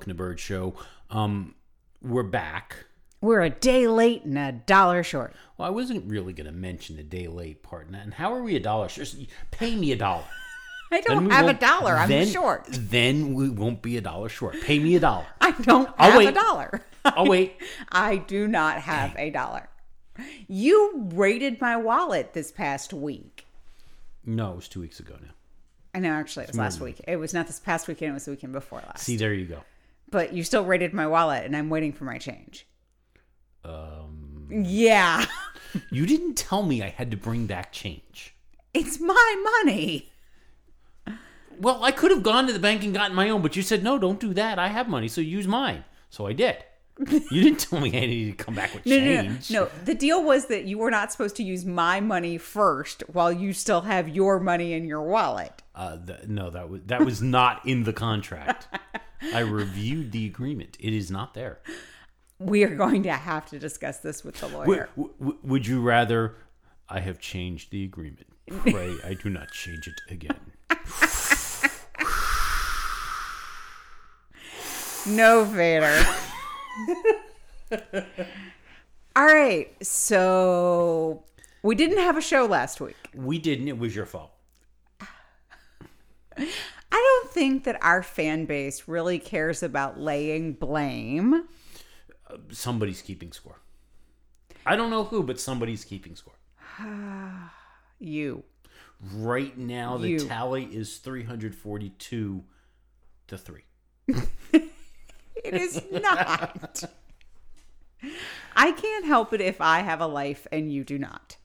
Hello, and welcome the Bloke and the Bird Show. Um, we're back. We're a day late and a dollar short. Well, I wasn't really going to mention the day late part. And how are we a dollar short? Pay me a dollar. I don't have a dollar. I'm then- short. Then we won't be a dollar short. Pay me a dollar. I don't I'll have wait. a dollar. I'll wait. I do not have a dollar. You raided my wallet this past week. No, it was two weeks ago now. I know, actually, it was last week. It was not this past weekend. It was the weekend before last. See, there you go. But you still raided my wallet, and I'm waiting for my change. Um, Yeah, you didn't tell me I had to bring back change. it's my money. Well, I could have gone to the bank and gotten my own, but you said no, don't do that. I have money, so use mine. So I did. You didn't tell me I needed to come back with No, no, no, no. The deal was that you were not supposed to use my money first while you still have your money in your wallet. Uh, th- no, that was that was not in the contract. I reviewed the agreement. It is not there. We are going to have to discuss this with the lawyer. w- w- would you rather I have changed the agreement? Pray I do not change it again. No, Vader. All right. So we didn't have a show last week. We didn't. It was your fault. I don't think that our fan base really cares about laying blame. Somebody's keeping score. I don't know who, but somebody's keeping score. You. Right now, the You. tally is 342 to 3. It is not. I can't help it if I have a life and you do not.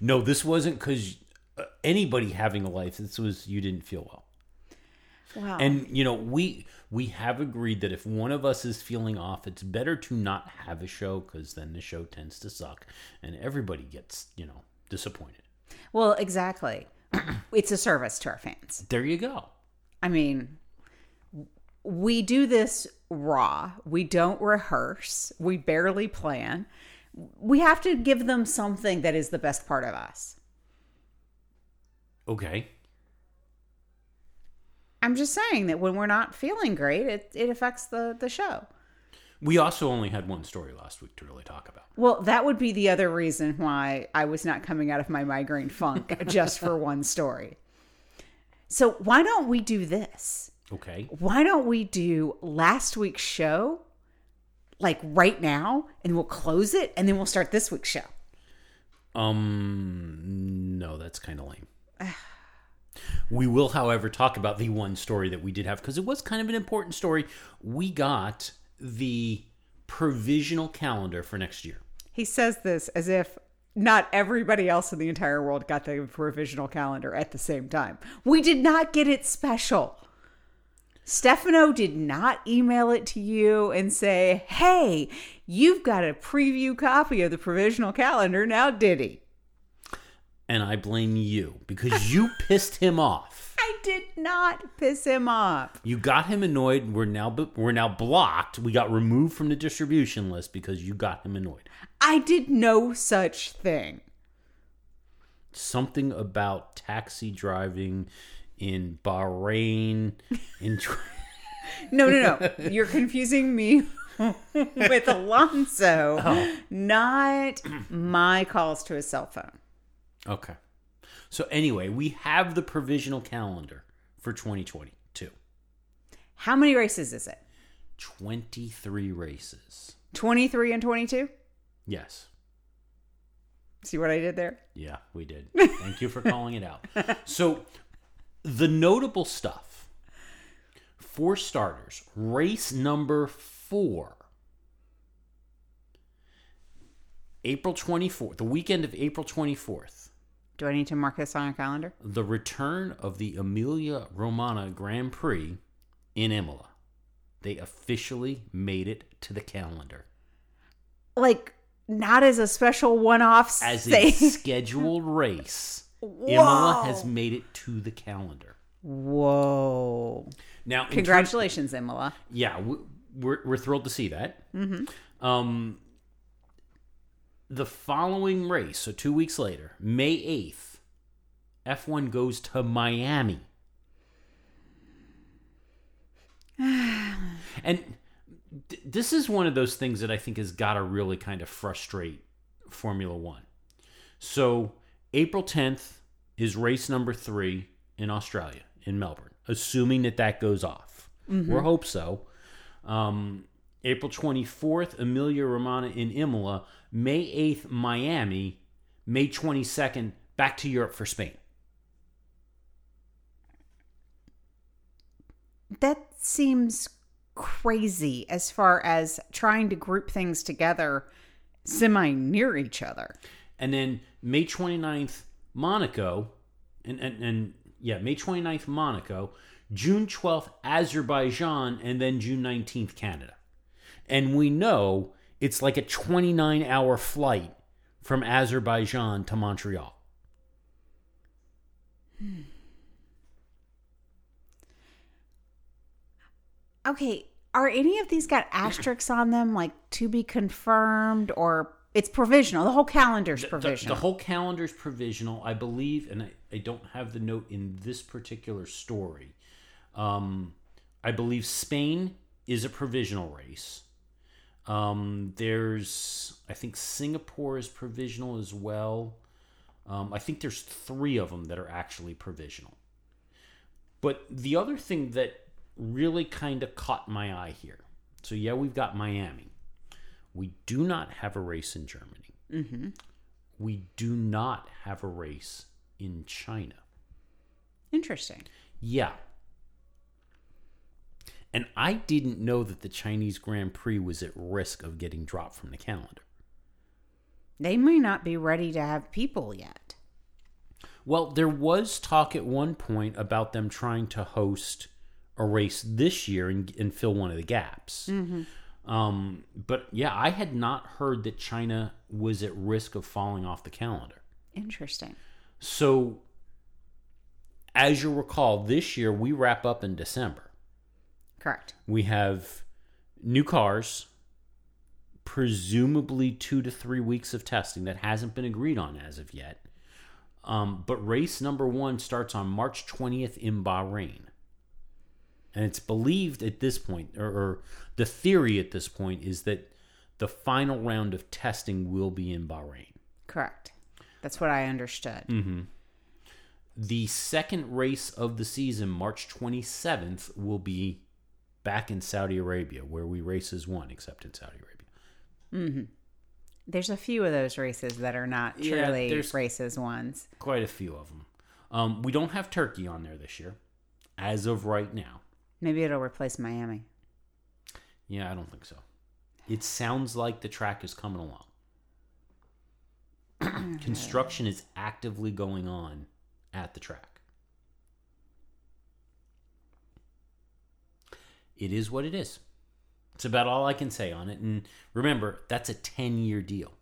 No, this wasn't because uh, anybody having a life. This was you didn't feel well. Wow. And you know, we we have agreed that if one of us is feeling off, it's better to not have a show because then the show tends to suck and everybody gets you know disappointed. well, exactly. it's a service to our fans. There you go. I mean, we do this raw. We don't rehearse. We barely plan. We have to give them something that is the best part of us. Okay. I'm just saying that when we're not feeling great, it, it affects the, the show. We also only had one story last week to really talk about. Well, that would be the other reason why I was not coming out of my migraine funk just for one story. So, why don't we do this? Okay. Why don't we do last week's show like right now and we'll close it and then we'll start this week's show? Um. No, that's kind of lame. we will, however, talk about the one story that we did have because it was kind of an important story. We got the provisional calendar for next year. He says this as if not everybody else in the entire world got the provisional calendar at the same time. We did not get it special. Stefano did not email it to you and say, hey, you've got a preview copy of the provisional calendar now, did he? And I blame you because you pissed him off. I did not piss him off. You got him annoyed. And We're now we're now blocked. We got removed from the distribution list because you got him annoyed. I did no such thing. Something about taxi driving in Bahrain in No, no, no. You're confusing me with Alonso, oh. not my calls to his cell phone. Okay. So anyway, we have the provisional calendar for 2022. How many races is it? 23 races. 23 and 22? Yes. See what I did there? Yeah, we did. Thank you for calling it out. So, the notable stuff for starters, race number four, April 24th, the weekend of April 24th, Do I need to mark this on a calendar? the return of the Emilia Romagna Grand Prix in Imola. They officially made it to the calendar Like, not as a special one off as a scheduled race. Imola has made it to the calendar. Whoa. Now, in terms- Congratulations, Imola. yeah, we're we're thrilled to see that. Mm-hmm. Um, the following race, so two weeks later, May eighth, F one goes to Miami. And th- this is one of those things that I think has got to really kind of frustrate Formula One. So, April 10th is race number three in Australia, in Melbourne, assuming that that goes off. We hope so. Um, April 24th, Emilia Romagna in Imola. May 8th, Miami. May 22nd, back to Europe for Spain. That seems crazy as far as trying to group things together semi near each other. And then May 29th, Monaco. And, and, and yeah, May 29th, Monaco. June 12th, Azerbaijan. And then June 19th, Canada. And we know it's like a 29 hour flight from Azerbaijan to Montreal. Okay, are any of these got asterisks on them, like to be confirmed, or it's provisional? The whole calendar's The- provisional. The, whole calendar's provisional, I believe, and I, I don't have the note in this particular story. Um, I believe Spain is a provisional race. Um, there's, I think Singapore is provisional as well. Um, I think there's three of them that are actually provisional. But the other thing that really kind of caught my eye here so, yeah, we've got Miami. We do not have a race in Germany. We do not have a race in China. Interesting. Yeah. And I didn't know that the Chinese Grand Prix was at risk of getting dropped from the calendar. They may not be ready to have people yet. Well, there was talk at one point about them trying to host a race this year and, and fill one of the gaps. Um, but yeah, I had not heard that China was at risk of falling off the calendar. Interesting. So, as you'll recall, this year we wrap up in December. Correct. We have new cars, presumably two to three weeks of testing that hasn't been agreed on as of yet. Um, but race number one starts on March 20th in Bahrain. And it's believed at this point, or, or the theory at this point, is that the final round of testing will be in Bahrain. Correct. That's what I understood. The second race of the season, March 27th, will be back in Saudi Arabia, where we race as one, except in Saudi Arabia. There's a few of those races that are not truly there's- races ones. Quite a few of them. Um, we don't have Turkey on there this year, as of right now. Maybe it'll replace Miami. Yeah, I don't think so. It sounds like the track is coming along. Construction is actively going on at the track. It is what it is. It's about all I can say on it. And remember, that's a 10 year deal.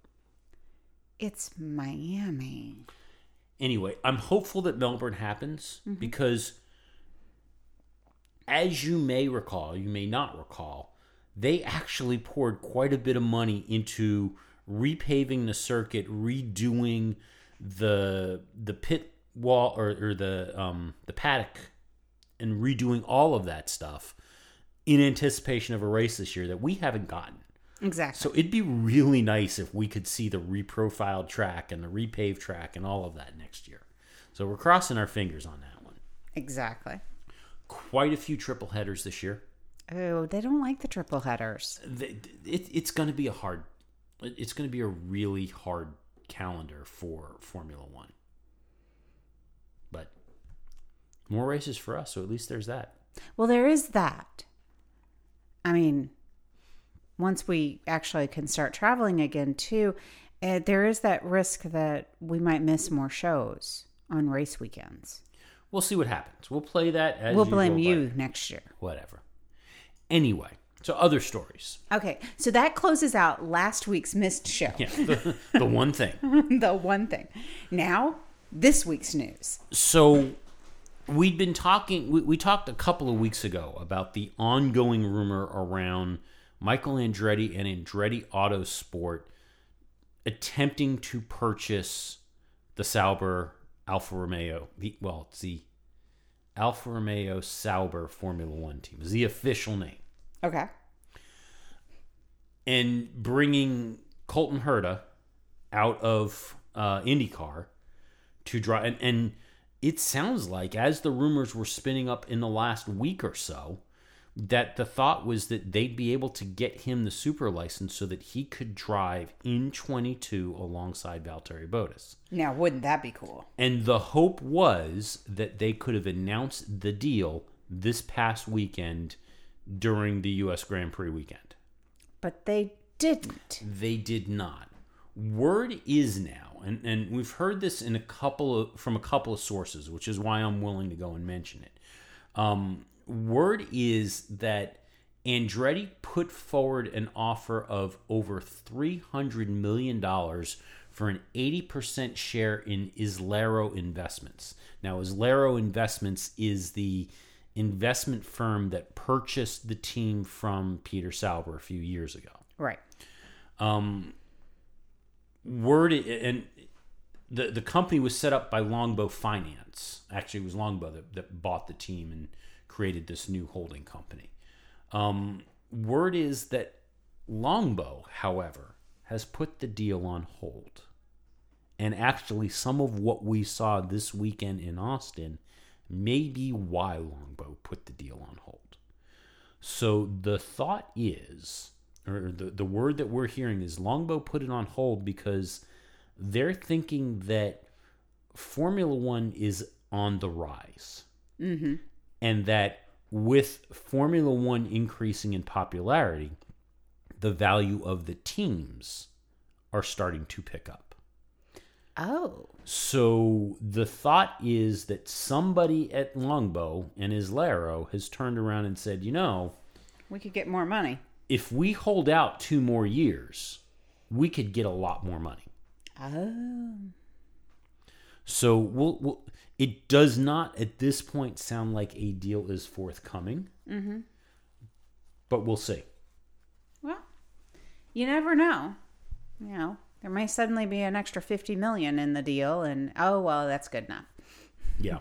It's Miami. Anyway, I'm hopeful that Melbourne happens because, as you may recall, you may not recall, they actually poured quite a bit of money into repaving the circuit, redoing the the pit wall or, or the um, the paddock, and redoing all of that stuff in anticipation of a race this year that we haven't gotten. Exactly. So it'd be really nice if we could see the reprofiled track and the repaved track and all of that next year. So we're crossing our fingers on that one. exactly. Quite a few triple headers this year. Oh, they don't like the triple headers. It's going to be a hard, it's going to be a really hard calendar for Formula One. But more races for us, so at least there's that. Well, there is that. I mean, once we actually can start traveling again, too, uh, there is that risk that we might miss more shows on race weekends. We'll see what happens. We'll play that as we'll blame usual, you next year. Whatever. Anyway, so other stories. Okay, so that closes out last week's missed show. Yeah, the, the one thing. the one thing. Now, this week's news. So we'd been talking we, we talked a couple of weeks ago about the ongoing rumor around Michael Andretti and Andretti Autosport attempting to purchase the Sauber Alfa Romeo the well it's the Alfa Romeo Sauber Formula 1 team is the official name Okay. and bringing Colton Herta out of uh, IndyCar to drive. And, and it sounds like, as the rumors were spinning up in the last week or so, that the thought was that they'd be able to get him the super license so that he could drive in 22 alongside Valtteri Bottas. Now, wouldn't that be cool? And the hope was that they could have announced the deal this past weekend during the US Grand Prix weekend. But they didn't. They did not. Word is now, and, and we've heard this in a couple of from a couple of sources, which is why I'm willing to go and mention it. Um, word is that Andretti put forward an offer of over $300 million for an 80% share in Islero Investments. Now, Islero Investments is the investment firm that purchased the team from Peter Sauber a few years ago Right. Word and the the company was set up by Longbow Finance. Actually, it was Longbow that, that bought the team and created this new holding company. Um, word is that Longbow, however, has put the deal on hold. And actually, some of what we saw this weekend in Austin may be why Longbow put the deal on hold. So the thought is, or the, the word that we're hearing is Longbow put it on hold because they're thinking that Formula One is on the rise. Mm-hmm. And that with Formula One increasing in popularity, the value of the teams are starting to pick up. Oh. So the thought is that somebody at Longbow and Islero has turned around and said, you know, We could get more money. If we hold out two more years, we could get a lot more money. Oh. So we'll, we'll it does not at this point sound like a deal is forthcoming. Mm-hmm. But we'll see. Well, you never know. You know, there may suddenly be an extra 50 million in the deal and oh well, that's good enough. Yeah.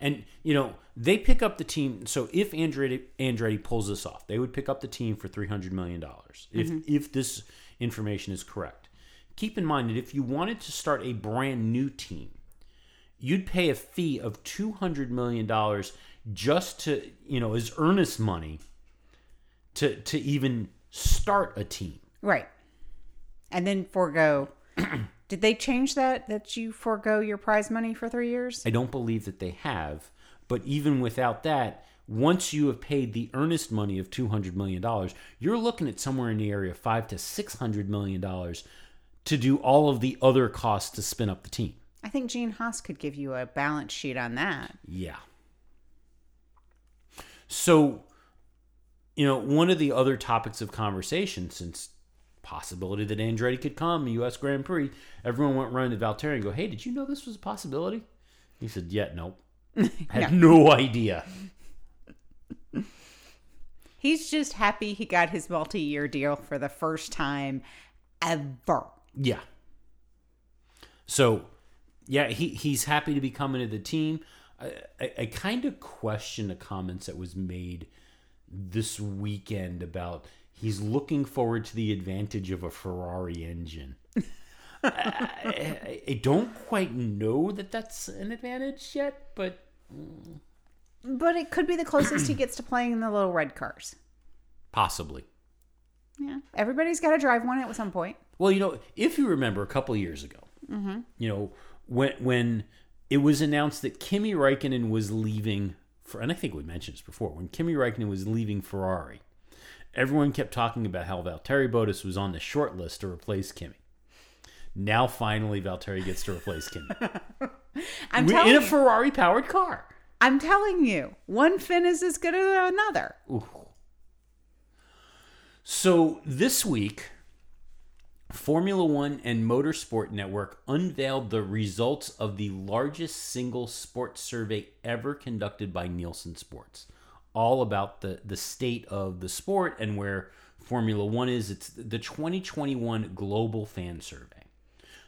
And you know they pick up the team. So if Andretti Andretti pulls this off, they would pick up the team for three hundred million dollars. If mm-hmm. if this information is correct, keep in mind that if you wanted to start a brand new team, you'd pay a fee of two hundred million dollars just to you know as earnest money to to even start a team. Right. And then forego. Did they change that that you forego your prize money for 3 years? I don't believe that they have. But even without that, once you have paid the earnest money of two hundred million dollars, you're looking at somewhere in the area of five to six hundred million dollars to do all of the other costs to spin up the team. I think Gene Haas could give you a balance sheet on that. Yeah. So, you know, one of the other topics of conversation since possibility that Andretti could come U.S. Grand Prix, everyone went running to Valtteri and go, "Hey, did you know this was a possibility?" He said, "Yeah, nope, had no idea." He's just happy he got his multi-year deal for the first time ever. Yeah. So, yeah, he he's happy to be coming to the team. I, I, I kind of question the comments that was made this weekend about he's looking forward to the advantage of a Ferrari engine. I, I, don't quite know that that's an advantage yet, but But it could be the closest he gets to playing in the little red cars. possibly. Yeah. Everybody's got to drive one at some point. Well, you know, if you remember a couple of years ago, you know, when when it was announced that Kimi Raikkonen was leaving for, and I think we mentioned this before, when Kimi Raikkonen was leaving Ferrari, everyone kept talking about how Valtteri Bottas was on the short list to replace Kimi. Now, finally, Valtteri gets to replace Kimi I'm in telling a. Ferrari powered car. I'm telling you. One fin is as good as another. So this week, Formula One and Motorsport Network unveiled the results of the largest single sports survey ever conducted by Nielsen Sports, all about the, the state of the sport and where Formula One is. It's the 2021 Global Fan Survey.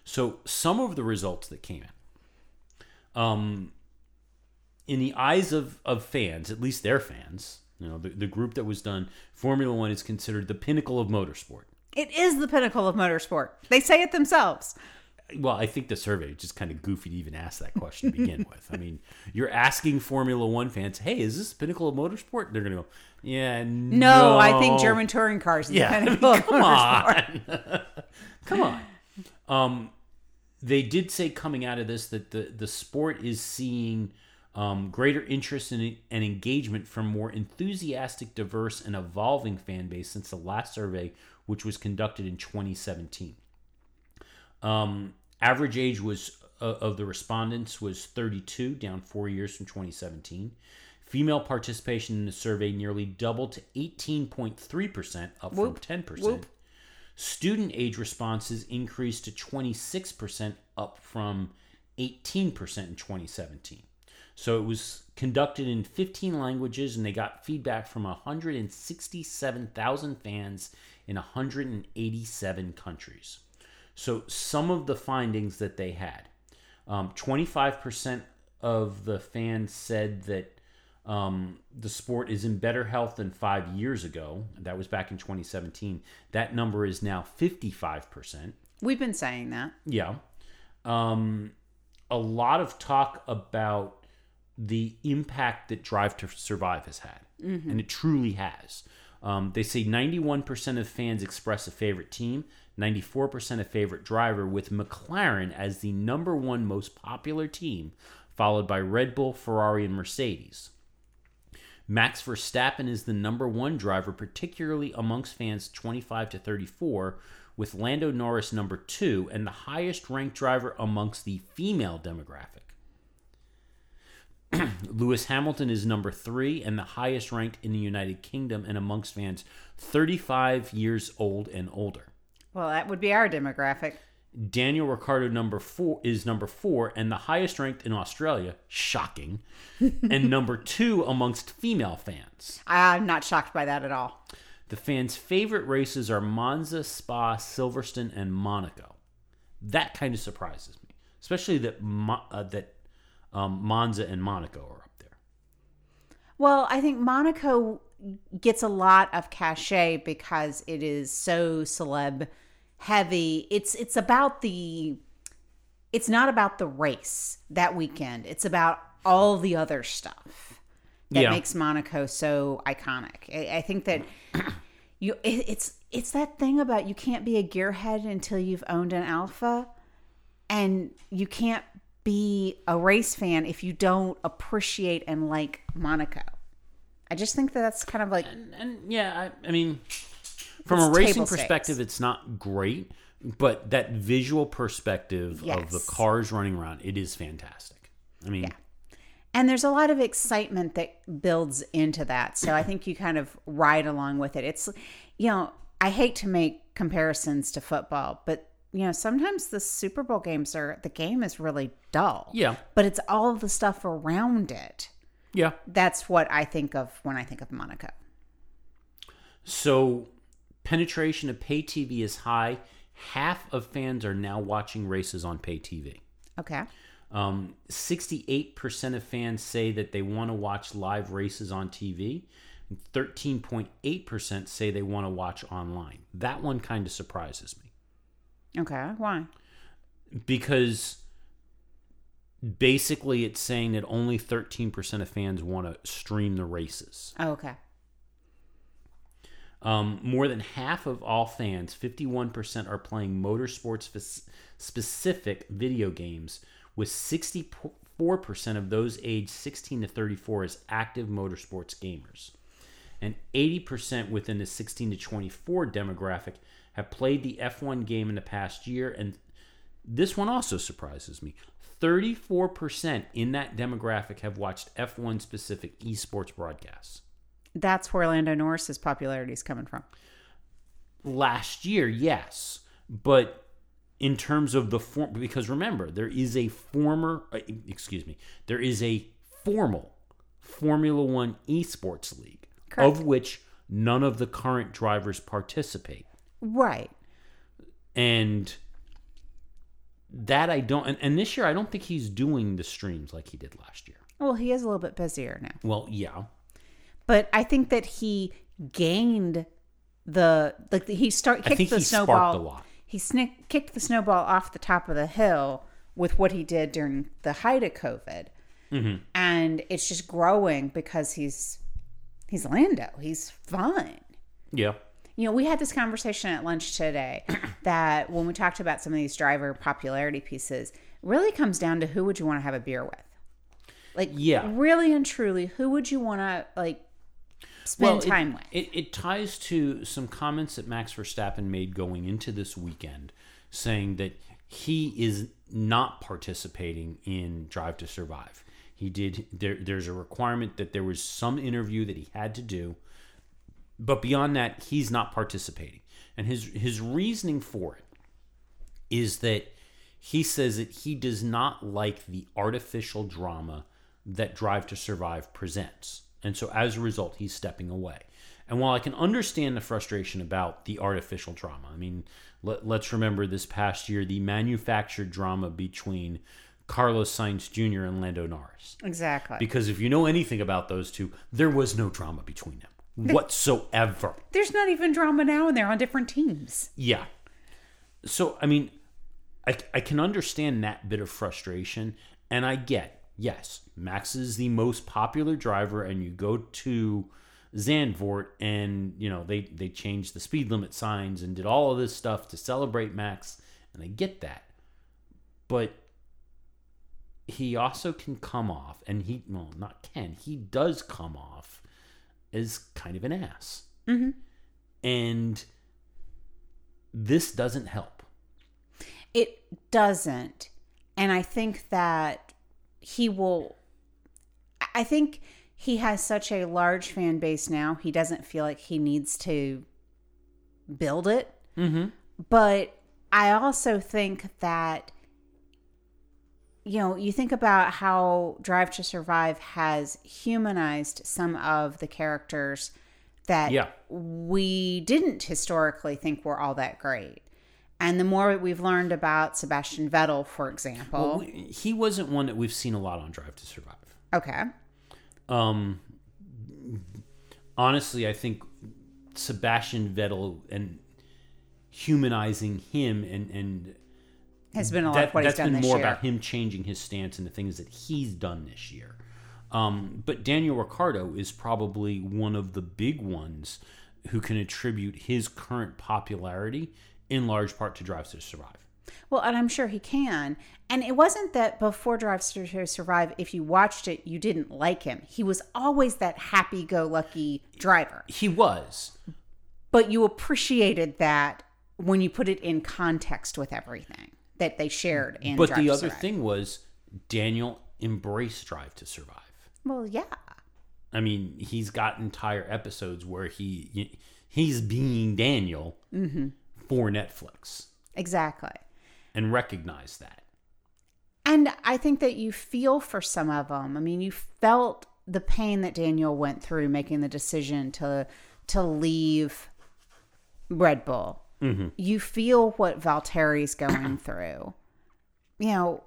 So some of the results that came in, um, in the eyes of, of fans, at least their fans, You know, the, the group that was done, Formula One is considered the pinnacle of motorsport. It is the pinnacle of motorsport. They say it themselves. Well, I think the survey is just kind of goofy to even ask that question to begin with. I mean, you're asking Formula One fans, "Hey, is this the pinnacle of motorsport?" They're going to go, "Yeah, no, No, I think German touring cars. Is Yeah, the pinnacle of come motorsport. on, come on." Um, they did say coming out of this that the the sport is seeing um, greater interest in, and engagement from more enthusiastic, diverse, and evolving fan base since the last survey, which was conducted in 2017. Um, average age was uh, of the respondents was 32, down four years from 2017. Female participation in the survey nearly doubled to 18.3%, up Whoop, from 10%. whoop. Student age responses increased to 26%, up from 18% in 2017. So it was conducted in 15 languages, and they got feedback from 167,000 fans in 187 countries. So some of the findings that they had, um, 25% of the fans said that um, the sport is in better health than five years ago. That was back in 2017. That number is now 55%. We've been saying that. Yeah. Um, a lot of talk about the impact that Drive to Survive has had, and it truly has. Um, they say 91% of fans express a favorite team, 94% a favorite driver, with McLaren as the number one most popular team, followed by Red Bull, Ferrari, and Mercedes. Max Verstappen is the number one driver, particularly amongst fans 25 to 34, with Lando Norris number two and the highest ranked driver amongst the female demographic. Lewis Hamilton is number three and the highest ranked in the United Kingdom and amongst fans 35 years old and older. Well, that would be our demographic. Daniel Ricciardo number four is number four and the highest ranked in Australia, shocking, and number two amongst female fans. I'm not shocked by that at all. The fans' favorite races are Monza, Spa, Silverstone, and Monaco. That kind of surprises me, especially that Mo- uh, that um, Monza and Monaco are up there. Well, I think Monaco gets a lot of cachet because it is so celeb heavy. It's it's about the it's not about the race that weekend. It's about all the other stuff that Yeah. makes Monaco so iconic. I, I think that you it, it's it's that thing about you can't be a gearhead until you've owned an Alfa and you can't be a race fan if you don't appreciate and like Monaco. I just think that that's kind of like And, and yeah, I, I mean, from It's a racing stakes. perspective, it's not great, but that visual perspective of the cars running around, it is fantastic. I mean, and there's a lot of excitement that builds into that. So I think you kind of ride along with it. It's you know, I hate to make comparisons to football, but you know, sometimes the Super Bowl games are the game is really dull. Yeah. But it's all the stuff around it. yeah. That's what I think of when I think of Monaco. So penetration of pay TV is high. Half of fans are now watching races on pay TV. Okay. Um, 68% of fans say that they want to watch live races on TV. 13.8% say they want to watch online. That one kind of surprises me Okay. Why? because basically it's saying that only 13% of fans want to stream the races. Oh, okay. Um, more than half of all fans, 51%, are playing motorsports spec- specific video games, with 64% of those aged 16 to 34 as active motorsports gamers. And 80% within the 16 to 24 demographic have played the F1 game in the past year. And this one also surprises me 34% in that demographic have watched F1 specific esports broadcasts. That's where Lando Norris's popularity is coming from. last year, yes, but in terms of the form, because remember, there is a former, uh, excuse me, there is a formal Formula One esports league, Correct. of which none of the current drivers participate, Right. and that I don't, and, and this year I don't think he's doing the streams like he did last year. Well, he is a little bit busier now. Well, yeah, but I think that he gained the like he start kicked the he snowball. He snick, kicked the snowball off the top of the hill with what he did during the height of COVID, Mm-hmm. and it's just growing because he's he's Lando. He's fun. Yeah. You know, we had this conversation at lunch today that when we talked about some of these driver popularity pieces, really comes down to who would you want to have a beer with? Like, Yeah. really and truly, who would you want to like spend it- time with? It, it ties to some comments that Max Verstappen made going into this weekend, saying that he is not participating in Drive to Survive. He did. There, there's a requirement that there was some interview that he had to do, but beyond that, he's not participating. And his his reasoning for it is that he says that he does not like the artificial drama that Drive to Survive presents. And so as a result, he's stepping away. And while I can understand the frustration about the artificial drama, I mean, let, let's remember this past year the manufactured drama between Carlos Sainz Jr. and Lando Norris. Exactly. Because if you know anything about those two, there was no drama between them whatsoever. There's not even drama now, and they're on different teams. Yeah. So, I mean, I, I can understand that bit of frustration. And I get, yes, Max is the most popular driver, and you go to Zandvoort and, you know, they, they changed the speed limit signs and did all of this stuff to celebrate Max. And I get that. But he also can come off, and he, well, not can, he does come off as kind of an ass. Mm-hmm. And this doesn't help. It doesn't. And I think that he will. I think he has such a large fan base now, he doesn't feel like he needs to build it. Mm-hmm. But I also think that, you know, you think about how Drive to Survive has humanized some of the characters that Yeah. we didn't historically think were all that great. And the more we've learned about Sebastian Vettel, for example, Well, he wasn't one that we've seen a lot on Drive to Survive. okay, Um, honestly, I think Sebastian Vettel and humanizing him and and has been a lot that, of what he's that's done been more year. about him changing his stance and the things that he's done this year. Um, but Daniel Ricciardo is probably one of the big ones who can attribute his current popularity in large part to Drive to Survive. Well, and I'm sure he can. And it wasn't that before Drive to Survive, if you watched it, you didn't like him. He was always that happy go lucky driver. He was, But you appreciated that when you put it in context with everything that they shared in but Drive the other thing was Daniel embraced Drive to Survive. Well, yeah. I mean, he's got entire episodes where he he's being Daniel Mm-hmm. For Netflix Exactly. and recognize that. And I think that you feel for some of them. I mean, you felt the pain that Daniel went through making the decision to to leave Red Bull. Mm-hmm. You feel what Valtteri's going through. You know,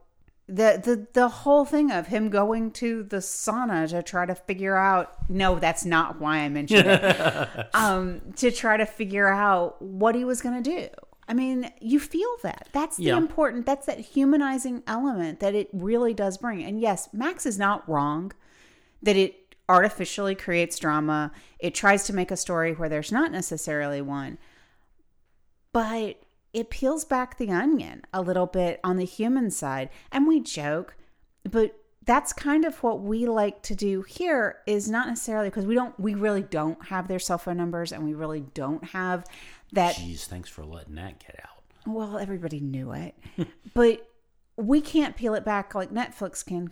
the the the whole thing of him going to the sauna to try to figure out. No, that's not why I mentioned it. um, to try to figure out what he was going to do. I mean, you feel that. That's the Yeah. important. That's that humanizing element that it really does bring. And yes, Max is not wrong that it artificially creates drama. It tries to make a story where there's not necessarily one. But it peels back the onion a little bit on the human side. And we joke, but that's kind of what we like to do here is not necessarily because we don't we really don't have their cell phone numbers and we really don't have that Jeez, thanks for letting that get out. well, everybody knew it, but we can't peel it back like Netflix can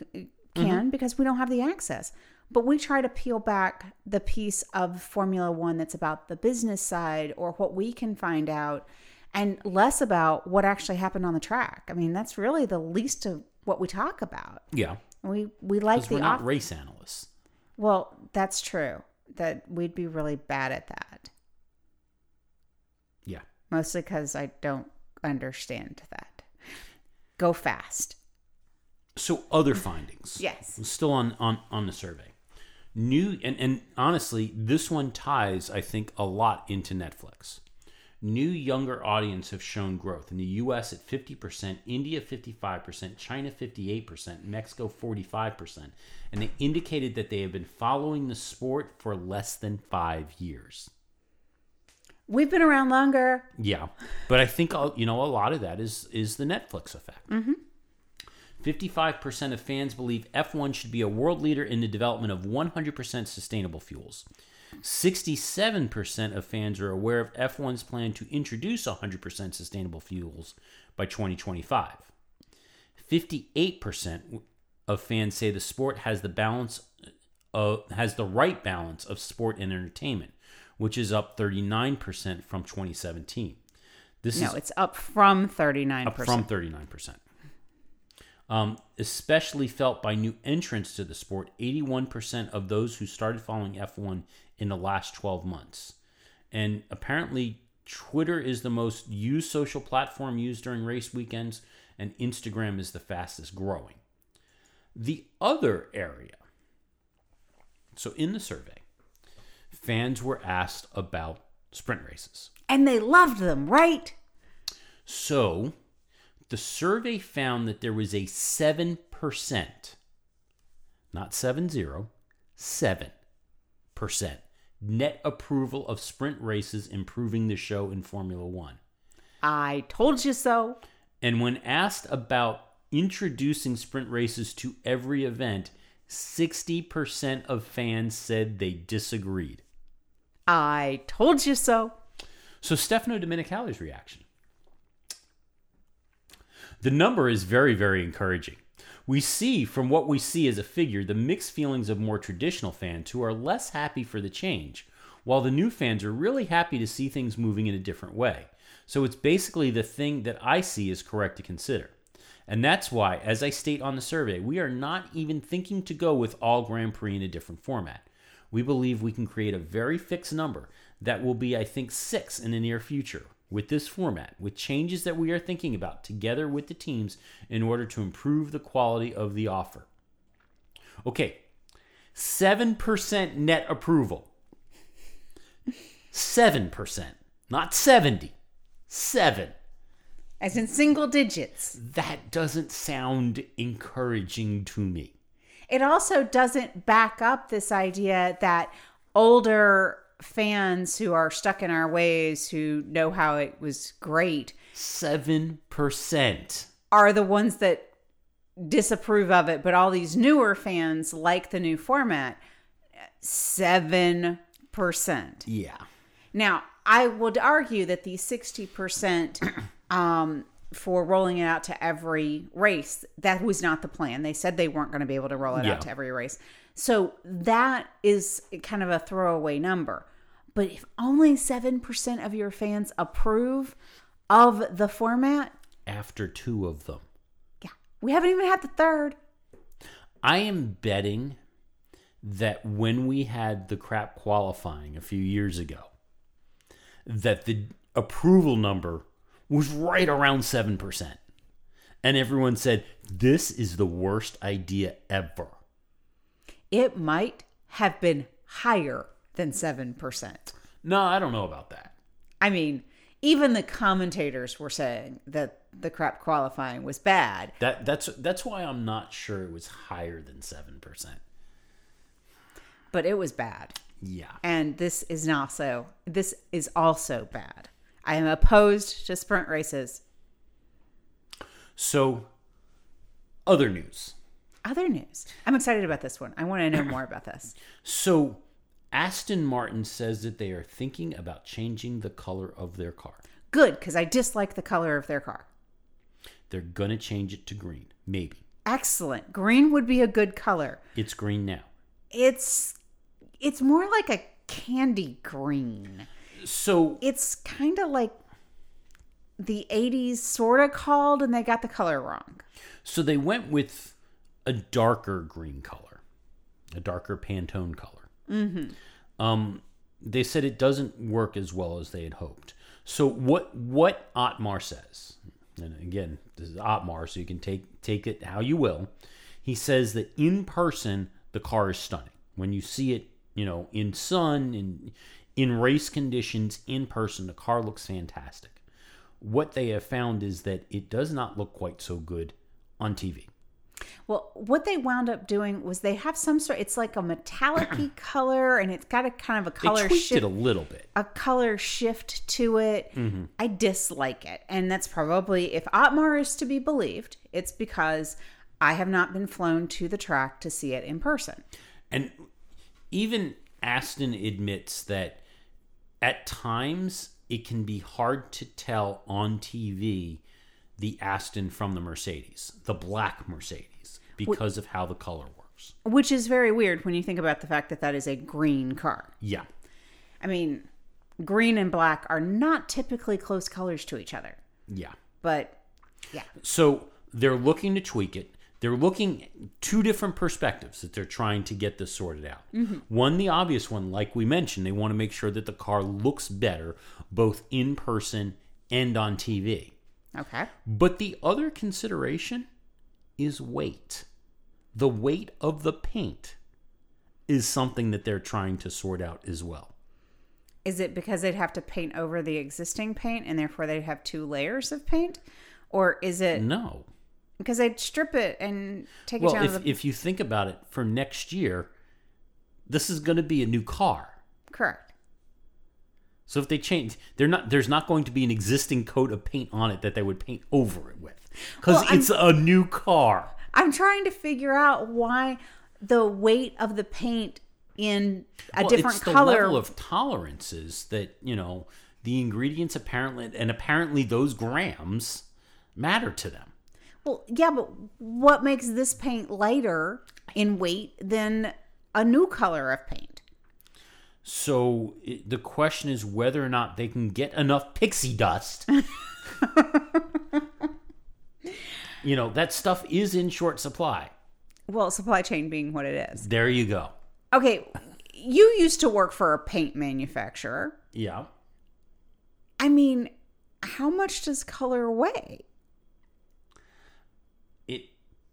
can mm-hmm. because we don't have the access. But we try to peel back the piece of Formula One that's about the business side or what we can find out, and less about what actually happened on the track. I mean, that's really the least of what we talk about. Yeah, We we like the we're not off- race analysts. well, that's true. That we'd be really bad at that. Yeah, mostly because I don't understand that. Go fast. So other findings. Yes. Still on, on, on the survey. New and, and honestly, this one ties, I think, a lot into Netflix. New younger audience have shown growth in the US at 50%, India 55%, China 58%, Mexico 45%, and they indicated that they have been following the sport for less than 5 years. We've been around longer. Yeah, but I think uh, you know a lot of that is is the Netflix effect. 55% of fans believe F1 should be a world leader in the development of 100% sustainable fuels. 67% of fans are aware of F1's plan to introduce 100% sustainable fuels by 2025. 58% of fans say the sport has the balance of, has the right balance of sport and entertainment, which is up 39% from 2017. This No, is it's up from 39%. up from 39%. Um, especially felt by new entrants to the sport. 81% of those who started following F1 in the last 12 months. And apparently, Twitter is the most used social platform used during race weekends, and Instagram is the fastest growing. The other area, so in the survey, fans were asked about sprint races. and they loved them, right? So, the survey found that there was a 7%, not 70, 7% net approval of sprint races improving the show in Formula One. I told you so. And when asked about introducing sprint races to every event, 60% of fans said they disagreed. I told you so. So Stefano Domenicali's reaction. The number is very, very encouraging. We see from what we see as a figure the mixed feelings of more traditional fans who are less happy for the change, while the new fans are really happy to see things moving in a different way. So it's basically the thing that I see is correct to consider. And that's why, as I state on the survey, we are not even thinking to go with all Grand Prix in a different format. We believe we can create a very fixed number that will be, I think, six in the near future with this format, with changes that we are thinking about together with the teams in order to improve the quality of the offer. Okay, 7% net approval. 7%, not 70. 7. As in single digits. That doesn't sound encouraging to me. It also doesn't back up this idea that older fans who are stuck in our ways, who know how it was great, 7%. are the ones that disapprove of it. But all these newer fans like the new format. 7%. Yeah. Now, I would argue that the 60% um, for rolling it out to every race, that was not the plan. They said they weren't going to be able to roll it Yeah. out to every race. So that is kind of a throwaway number. But if only 7% of your fans approve of the format, After two of them. yeah, we haven't even had the third. I am betting that when we had the crap qualifying a few years ago, that the approval number was right around 7%. And everyone said, this is the worst idea ever. It might have been higher than 7%. No, I don't know about that. I mean, even the commentators were saying that the crap qualifying was bad. That that's that's why I'm not sure it was higher than 7%. but it was bad. Yeah. And this is not so. This is also bad. I am opposed to sprint races. So other news. Other news. I'm excited about this one. I want to know more about this. So Aston Martin says that they are thinking about changing the color of their car. Good, because I dislike the color of their car. They're going to change it to green. Maybe. Excellent. Green would be a good color. It's green now. It's it's more like a candy green. So It's kind of like the 80s sort of called and they got the color wrong. so they went with a darker green color, a darker Pantone color. Mm-hmm. Um, they said it doesn't work as well as they had hoped. So what what Otmar says, and again, this is Otmar, so you can take take it how you will. He says that in person the car is stunning. When you see it, you know, in sun in in race conditions in person, the car looks fantastic. What they have found is that it does not look quite so good on TV. Well, what they wound up doing was they have some sort. It's like a metallicy color, and it's got a kind of a They color tweaked shift. it a little bit. a color shift to it. Mm-hmm. I dislike it. And that's probably, if Otmar is to be believed, it's because I have not been flown to the track to see it in person. And even Aston admits that at times it can be hard to tell on TV the Aston from the Mercedes, the black Mercedes, because of how the color works. Which is very weird when you think about the fact that that is a green car. Yeah. I mean, green and black are not typically close colors to each other. Yeah. But yeah. So they're looking to tweak it. They're looking two different perspectives that they're trying to get this sorted out. Mm-hmm. One, the obvious one, like we mentioned, they want to make sure that the car looks better both in person and on TV. Okay. But the other consideration is weight. The weight of the paint is something that they're trying to sort out as well. Is it because they'd have to paint over the existing paint and therefore they'd have two layers of paint? Or is it No. because they'd strip it and take it Well, down if, the. if you think about it, for next year, this is going to be a new car. Correct. So if they change, they're not. There's not going to be an existing coat of paint on it that they would paint over it with, because Well, I'm- it's a new car. I'm trying to figure out why the weight of the paint in a Well, different it's the color. level of tolerances that you know the ingredients apparently, and apparently those grams matter to them. well, yeah, but what makes this paint lighter in weight than a new color of paint? So it, the question is whether or not they can get enough pixie dust. you know that stuff is in short supply. Well, supply chain being what it is. There you go. Okay, you used to work for a paint manufacturer. Yeah. I mean, how much does color weigh? It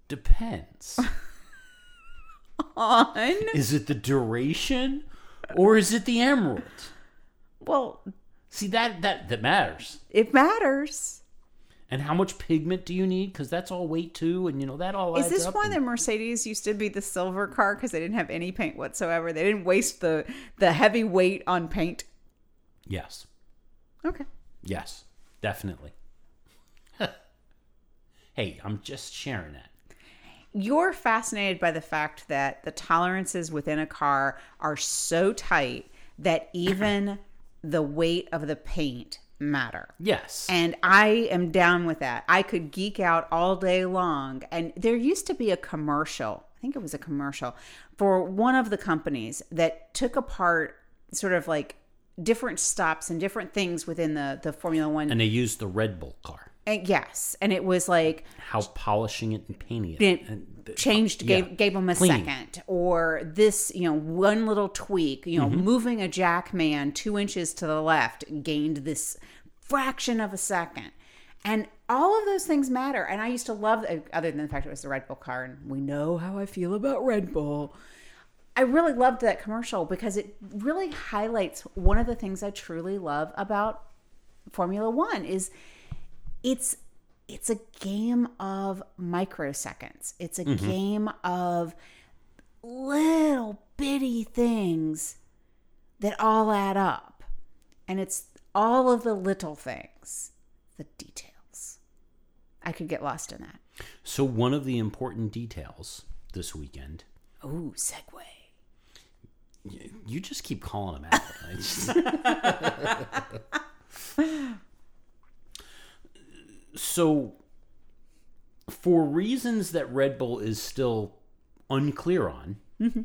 depends. On is it the duration or is it the emerald? well, See that that that matters. it matters. And how much pigment do you need? Because that's all weight too, and you know that all. Is this why and- the Mercedes used to be the silver car because they didn't have any paint whatsoever? They didn't waste the the heavy weight on paint. Yes, Okay. yes, definitely. hey, I'm just sharing that. You're fascinated by the fact that the tolerances within a car are so tight that even the weight of the paint matter. Yes, And I am down with that. I could geek out all day long. And there used to be a commercial, I think it was a commercial, for one of the companies that took apart sort of like different stops and different things within the, the Formula One. and they used the Red Bull car. And yes. And it was like How polishing it and painting it. it and the- changed yeah, gave gave them a clean. second or this you know one little tweak you know Mm-hmm. moving a jack man two inches to the left gained this fraction of a second and all of those things matter and i used to love other than the fact it was the red bull car and we know how i feel about red bull I really loved that commercial because it really highlights one of the things I truly love about Formula 1 is it's it's a game of microseconds. It's a mm-hmm. game of little bitty things that all add up. And it's all of the little things, the details. I could get lost in that. So one of the important details this weekend. Oh, segue. You, you just keep calling them out. So, for reasons that Red Bull is still unclear on, mm-hmm.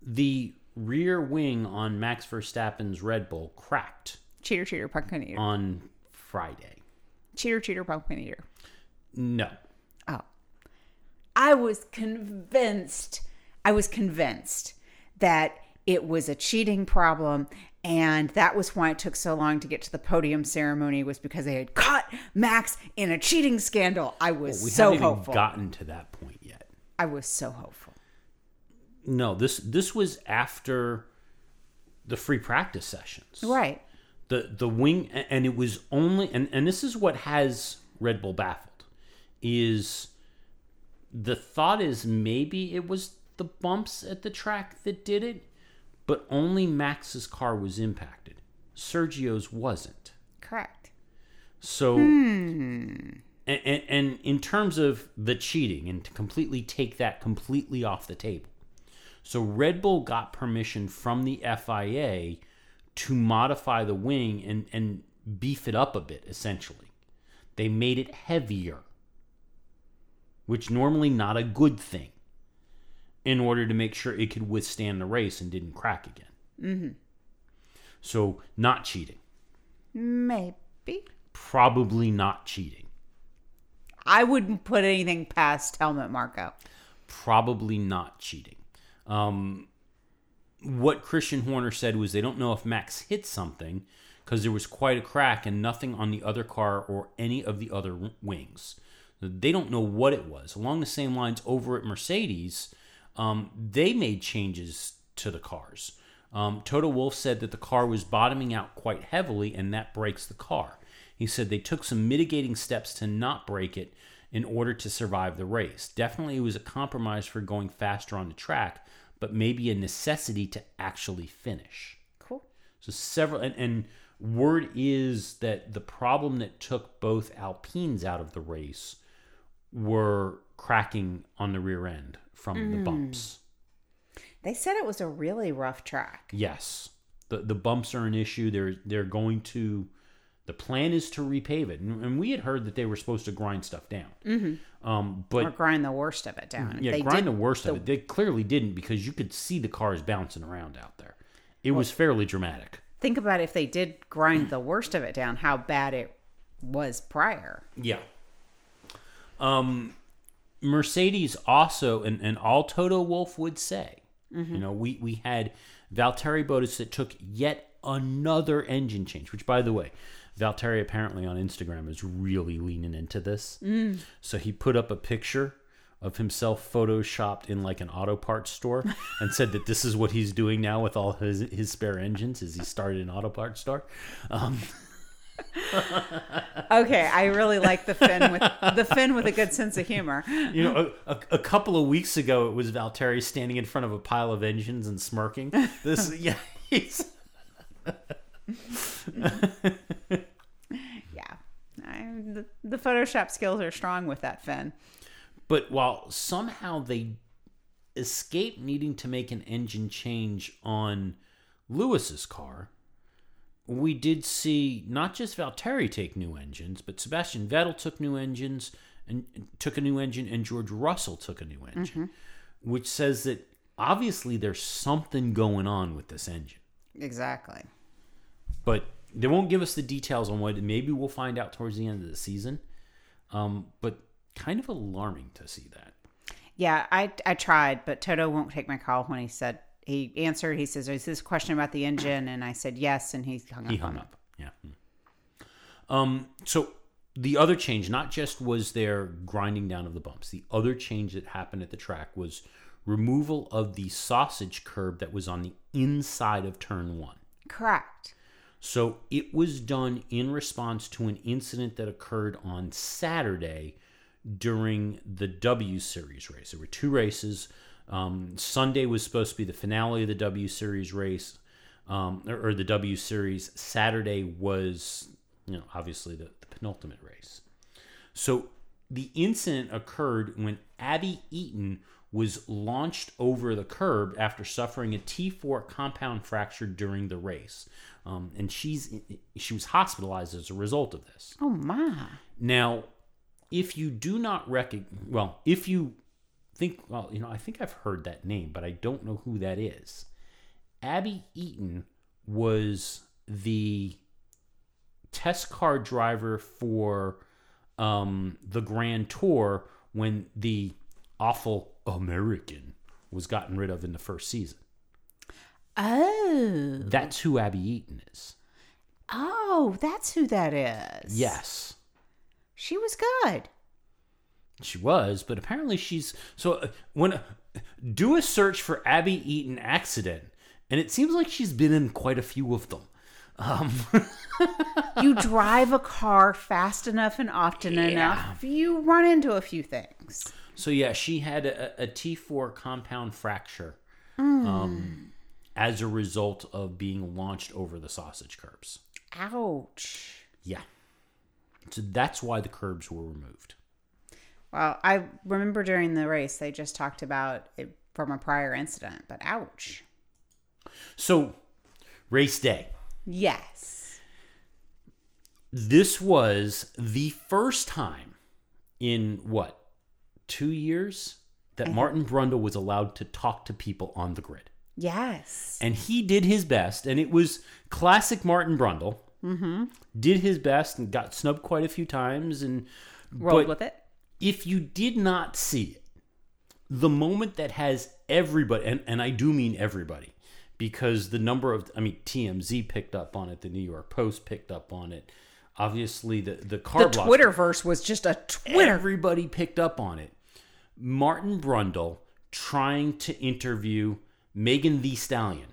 the rear wing on Max Verstappen's Red Bull cracked Cheater, cheater, pumpkin eater. on Friday. Cheater, cheater, pumpkin eater. No. Oh. I was convinced, I was convinced that it was a cheating problem and that was why it took so long to get to the podium ceremony was because they had caught Max in a cheating scandal. I was so hoping. We so haven't even hopeful. gotten to that point yet. I was so hopeful. No, this this was after the free practice sessions. Right. The the wing and it was only and, and this is what has Red Bull baffled is the thought is maybe it was the bumps at the track that did it, but only Max's car was impacted. Sergio's wasn't. Correct. So, hmm. and, and, and in terms of the cheating, and to completely take that completely off the table. So, Red Bull got permission from the FIA to modify the wing and, and beef it up a bit, essentially. They made it heavier, which normally not a good thing, in order to make sure it could withstand the race and didn't crack again. Mm-hmm. So, not cheating. Maybe. Probably not cheating. I wouldn't put anything past Helmut Marko. Probably not cheating. Um, what Christian Horner said was they don't know if Max hit something because there was quite a crack and nothing on the other car or any of the other wings. They don't know what it was. Along the same lines, over at Mercedes, um, they made changes to the cars. Um, Toto Wolff said that the car was bottoming out quite heavily and that breaks the car. He said they took some mitigating steps to not break it in order to survive the race. Definitely, it was a compromise for going faster on the track, but maybe a necessity to actually finish. Cool. So several and, and word is that the problem that took both Alpines out of the race were cracking on the rear end from the bumps. They said it was a really rough track. Yes, the the bumps are an issue. They're they're going to. The plan is to repave it, and, and we had heard that they were supposed to grind stuff down. Mm-hmm. Um, but Or grind the worst of it down. yeah, They grind the worst of it. They clearly didn't because you could see the cars bouncing around out there. It was fairly dramatic. Think about if they did grind the worst of it down, how bad it was prior. Yeah. Um, Mercedes also, and, and all Toto Wolff would say, you know, we, we had Valtteri Bottas that took yet another engine change, which, by the way, Valtteri apparently on Instagram is really leaning into this. So he put up a picture of himself photoshopped in like an auto parts store and said that this is what he's doing now with all his his spare engines is he started an auto parts store. Um, Okay, I really like the Finn with the Finn with a good sense of humor. You know, a, a, a couple of weeks ago, it was Valtteri standing in front of a pile of engines and smirking. This, yeah, he's, Yeah, I, the, the Photoshop skills are strong with that Finn. but while somehow they escape needing to make an engine change on Lewis's car, we did see not just Valtteri take new engines, but Sebastian Vettel took new engines and took a new engine, and George Russell took a new engine, which says that obviously there's something going on with this engine. Exactly. but they won't give us the details on what. Maybe we'll find out towards the end of the season. Um, but kind of alarming to see that. Yeah, I I tried, but Toto won't take my call when he said he answered. He says, "Is this a question about the engine?" And I said yes, and he hung up. He hung up. Yeah. Um. So the other change, not just was there grinding down of the bumps, the other change that happened at the track was removal of the sausage curb that was on the inside of turn one. Correct. So it was done in response to an incident that occurred on Saturday during the W Series race. There were two races. Um, Sunday was supposed to be the finale of the W Series race, um, or, or the W Series. Saturday was, you know, obviously the, the penultimate race. So the incident occurred when Abbie Eaton was launched over the curb after suffering a T4 compound fracture during the race, um, and she's she was hospitalized as a result of this. Oh my. Now, if you do not recognize, well, if you think, well, you know, I think I've heard that name, but I don't know who that is. Abbie Eaton was the test car driver for um, the Grand Tour when the awful American was gotten rid of in the first season. Oh. That's who Abbie Eaton is. Oh, that's who that is. Yes. She was good. She was, but apparently she's so uh, when do a search for Abbie Eaton accident, and it seems like she's been in quite a few of them. Um, you drive a car fast enough and often Yeah. enough, you run into a few things. so yeah, she had a, a T4 compound fracture um, as a result of being launched over the sausage curbs. Ouch. Yeah. So that's why the curbs were removed. Well, I remember during the race they just talked about it from a prior incident, but ouch. So, race day. Yes. This was the first time in what, two years that Martin Brundle was allowed to talk to people on the grid. Yes. And he did his best, and it was classic Martin Brundle. Mm-hmm. Did his best and got snubbed quite a few times. And Rolled but with it. If you did not see it, the moment that has everybody, and, and I do mean everybody, because the number of, I mean, TMZ picked up on it, the New York Post picked up on it. Obviously, the the car The Twitterverse was just a Twitter. Everybody picked up on it. Martin Brundle trying to interview Megan Thee Stallion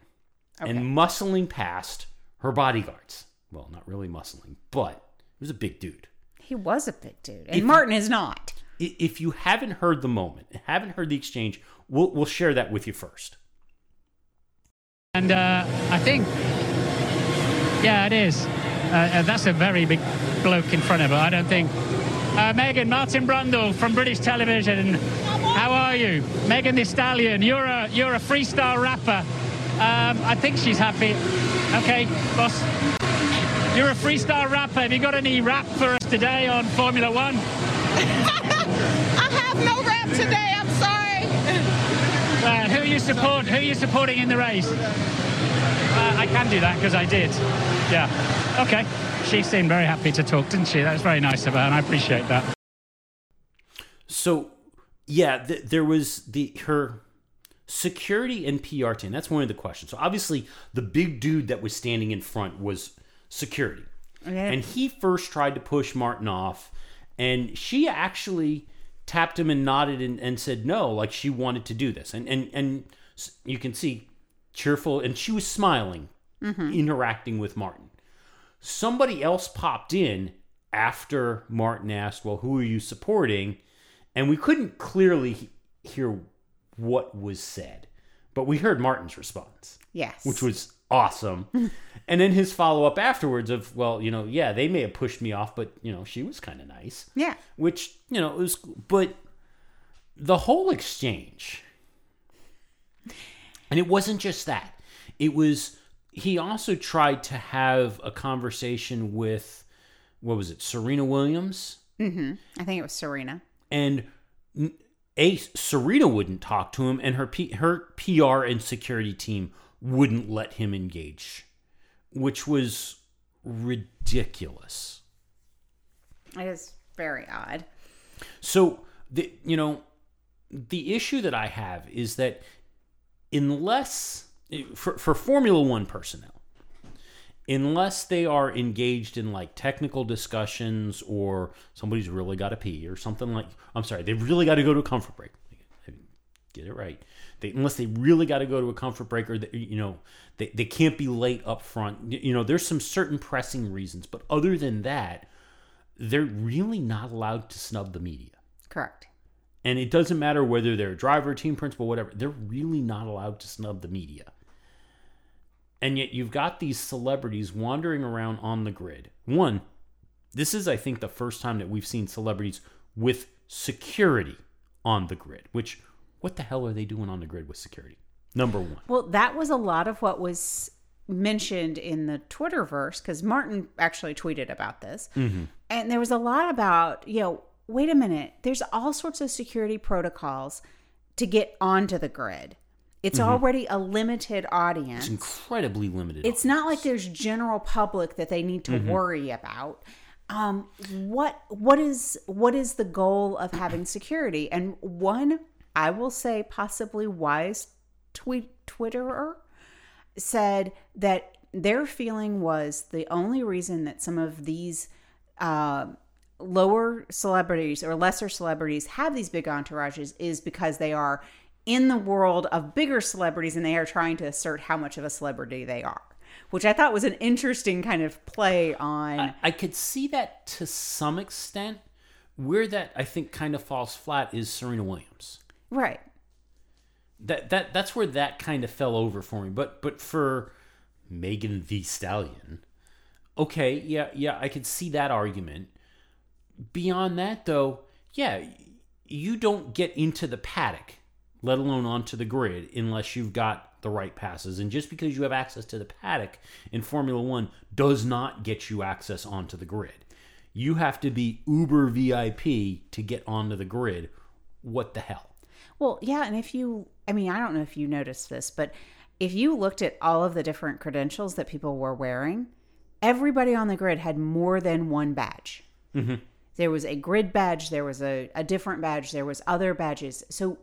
and muscling past her bodyguards. Well, not really muscling, but he was a big dude. He was a big dude. And Martin is not. If you haven't heard the moment, haven't heard the exchange, we'll, we'll share that with you first. And uh, I think, yeah, it is. Uh, uh, that's a very big bloke in front of her. I don't think. Uh, Megan, Martin Brundle from British Television. How are you? Megan Thee Stallion, you're a, you're a freestyle rapper. Um, I think she's happy. Okay, boss. You're a freestyle rapper. Have you got any rap for us today on Formula One? I have no rap today. I'm sorry. Uh, who you support? Who are you supporting in the race? Uh, I can do that because I did. Yeah. Okay. She seemed very happy to talk, didn't she? That was very nice of her, and I appreciate that. So, yeah, th- there was the her security and PR team. That's one of the questions. So obviously, the big dude that was standing in front was security, and he first tried to push Martin off, and she actually tapped him and nodded and, and said no, like she wanted to do this, and and and you can see cheerful, and she was smiling, mm-hmm. interacting with Martin. Somebody else popped in after Martin asked, "Well, who are you supporting?" And we couldn't clearly hear what was said, but we heard Martin's response, Yes. which was awesome. and then his follow up afterwards of, "Well, you know, yeah, they may have pushed me off, but you know, she was kind of nice." Yeah. Which you know it was, but the whole exchange, and it wasn't just that. It was he also tried to have a conversation with what was it, Serena Williams, mm-hmm. I think it was Serena. and n- a Serena wouldn't talk to him, and her P, her PR and security team wouldn't let him engage, which was ridiculous. It is very odd. So the you know the issue that I have is that unless for for Formula 1 personnel unless they are engaged in like technical discussions or somebody's really got to pee or something like I'm sorry, they've really got to go to a comfort break. Get it right. They, unless they really got to go to a comfort break or you know they, they can't be late up front. You know, there's some certain pressing reasons, but other than that, they're really not allowed to snub the media. Correct. And it doesn't matter whether they're a driver, team principal, whatever. They're really not allowed to snub the media. And yet you've got these celebrities wandering around on the grid. One, this is, I think, the first time that we've seen celebrities with security on the grid, which, what the hell are they doing on the grid with security? Number one. Well, that was a lot of what was mentioned in the Twitterverse because Martin actually tweeted about this. And there was a lot about, you know, wait a minute, there's all sorts of security protocols to get onto the grid. It's already a limited audience. It's incredibly limited. It's not like there's general public that they need to Mm-hmm. worry about. Um, what what is what is the goal of having security? And one, I will say, possibly wise tweet Twitterer said that their feeling was the only reason that some of these uh, lower celebrities or lesser celebrities have these big entourages is because they are in the world of bigger celebrities and they are trying to assert how much of a celebrity they are, which I thought was an interesting kind of play on. I, I could see that to some extent. Where that I think kind of falls flat is Serena Williams. Right. That that that's where that kind of fell over for me. But but for Megan Thee Stallion, okay, yeah, yeah, I could see that argument. Beyond that, though, yeah, you don't get into the paddock, let alone onto the grid, unless you've got the right passes. And just because you have access to the paddock in Formula One does not get you access onto the grid. You have to be uber VIP to get onto the grid. What the hell? Well, yeah, and if you, I mean, I don't know if you noticed this, but if you looked at all of the different credentials that people were wearing, everybody on the grid had more than one badge. Mm-hmm. There was a grid badge, there was a, a different badge, there was other badges. So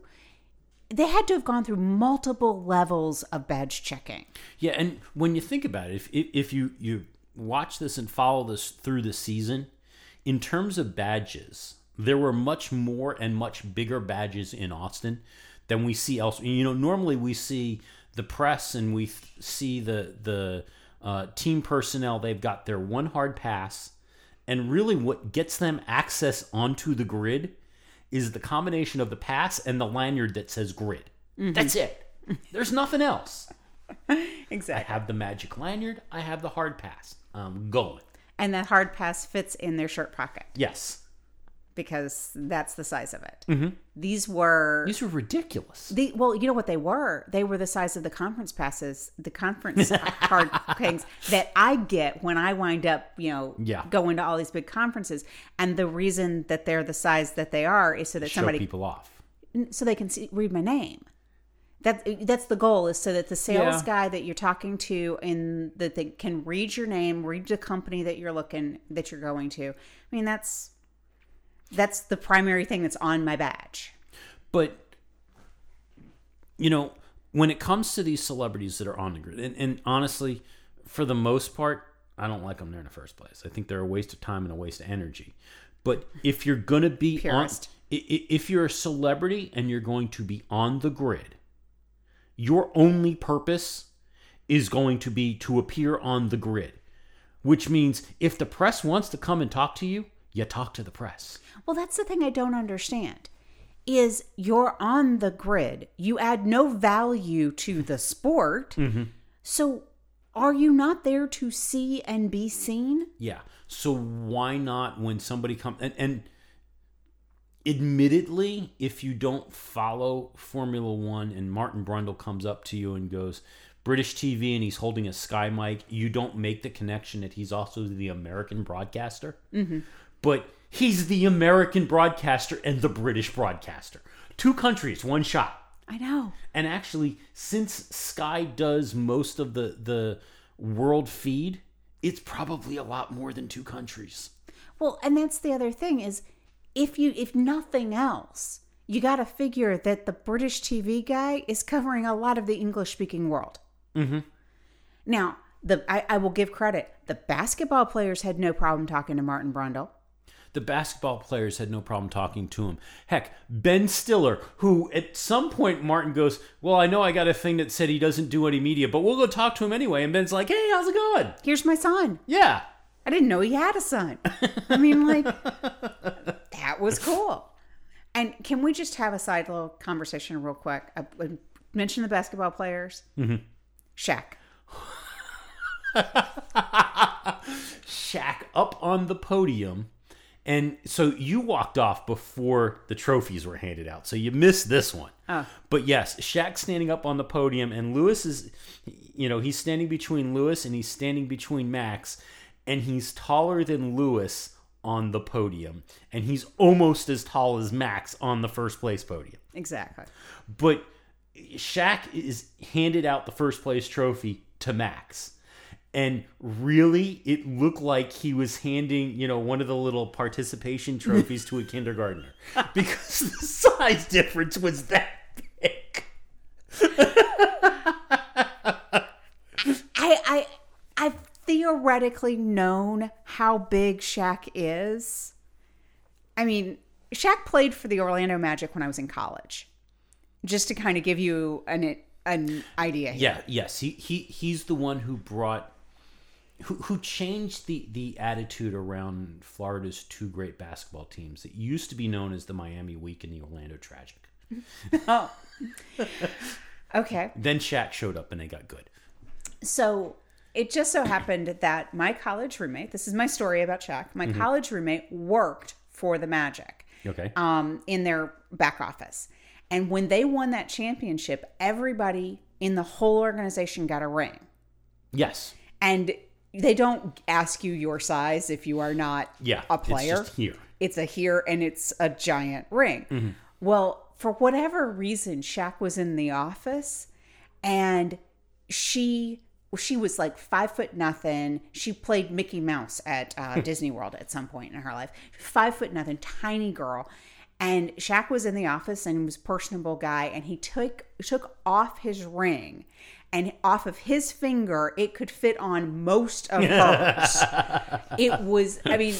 they had to have gone through multiple levels of badge checking. Yeah, and when you think about it, if if, if you you watch this and follow this through the season, in terms of badges, there were much more and much bigger badges in Austin than we see elsewhere. You know, normally we see the press and we th- see the the uh, team personnel. They've got their one hard pass, and really what gets them access onto the grid is the combination of the pass and the lanyard that says grid. That's it. There's nothing else. Exactly. I have the magic lanyard. I have the hard pass. I'm going. And that hard pass fits in their shirt pocket Yes. Because that's the size of it. Mm-hmm. These were These were ridiculous. The well, you know what they were? They were the size of the conference passes, the conference card things that I get when I wind up, you know, Yeah. going to all these big conferences. And the reason that they're the size that they are is so that Show somebody, people off. so they can see, read my name. That that's the goal is so that the sales Yeah. guy that you're talking to and that they can read your name, read the company that you're looking that you're going to. I mean, that's that's the primary thing that's on my badge. But you know, when it comes to these celebrities that are on the grid, and, and honestly, for the most part, I don't like them there in the first place. I think they're a waste of time and a waste of energy. But if you're be Purist. on, i- i- if you're a celebrity and you're going to be on the grid, your only purpose is going to be to appear on the grid, which means if the press wants to come and talk to you, you talk to the press. Well, that's the thing I don't understand. Is you're on the grid. You add no value to the sport. So are you not there to see and be seen? Yeah. So why not when somebody comes and, and admittedly, if you don't follow Formula One and Martin Brundle comes up to you and goes British TV and he's holding a Sky mic, you don't make the connection that he's also the American broadcaster. Mm-hmm. But he's the American broadcaster and the British broadcaster. Two countries, one shot. I know. And actually, since Sky does most of the the world feed, it's probably a lot more than two countries. Well, and that's the other thing is if you if nothing else, you got to figure that the British TV guy is covering a lot of the English speaking world. Mm-hmm. Now, the I, I will give credit. The basketball players had no problem talking to Martin Brundle. The basketball players had no problem talking to him. Heck, Ben Stiller, who at some point Martin goes, Well, I know I got a thing that said he doesn't do any media, but we'll go talk to him anyway. And Ben's like, Hey, how's it going? Here's my son. Yeah. I didn't know he had a son. I mean, like, that was cool. And can we just have a side little conversation real quick? I would mention the basketball players. Mm-hmm. Shaq. Shaq up on the podium. And so you walked off before the trophies were handed out. So you missed this one. Oh. But yes, Shaq standing up on the podium, and Lewis is, you know, he's standing between Lewis and he's standing between Max, and he's taller than Lewis on the podium, and he's almost as tall as Max on the first place podium. Exactly. But Shaq is handed out the first place trophy to Max. And really, it looked like he was handing, you know, one of the little participation trophies to a kindergartner because the size difference was that big. I I I've theoretically known how big Shaq is. I mean, Shaq played for the Orlando Magic when I was in college. just to kind of give you an an idea. Here. Yeah, yes, he, he he's the one who brought who who changed the the attitude around Florida's two great basketball teams. that used to be known as the Miami Week and the Orlando Tragic. Oh. okay. Then Shaq showed up and they got good. So it just so happened that my college roommate, this is my story about Shaq, my college roommate worked for the Magic Okay. um, in their back office. And when they won that championship, everybody in the whole organization got a ring. yes. And they don't ask you your size if you are not Yeah. a player. It's just here. It's a here and it's a giant ring. Well, for whatever reason, Shaq was in the office and she she was like five foot nothing. She played Mickey Mouse at uh, Disney World at some point in her life. Five foot nothing, tiny girl. And Shaq was in the office and was personable guy, and he took took off his ring, and off of his finger, it could fit on most of hers. it was, I mean,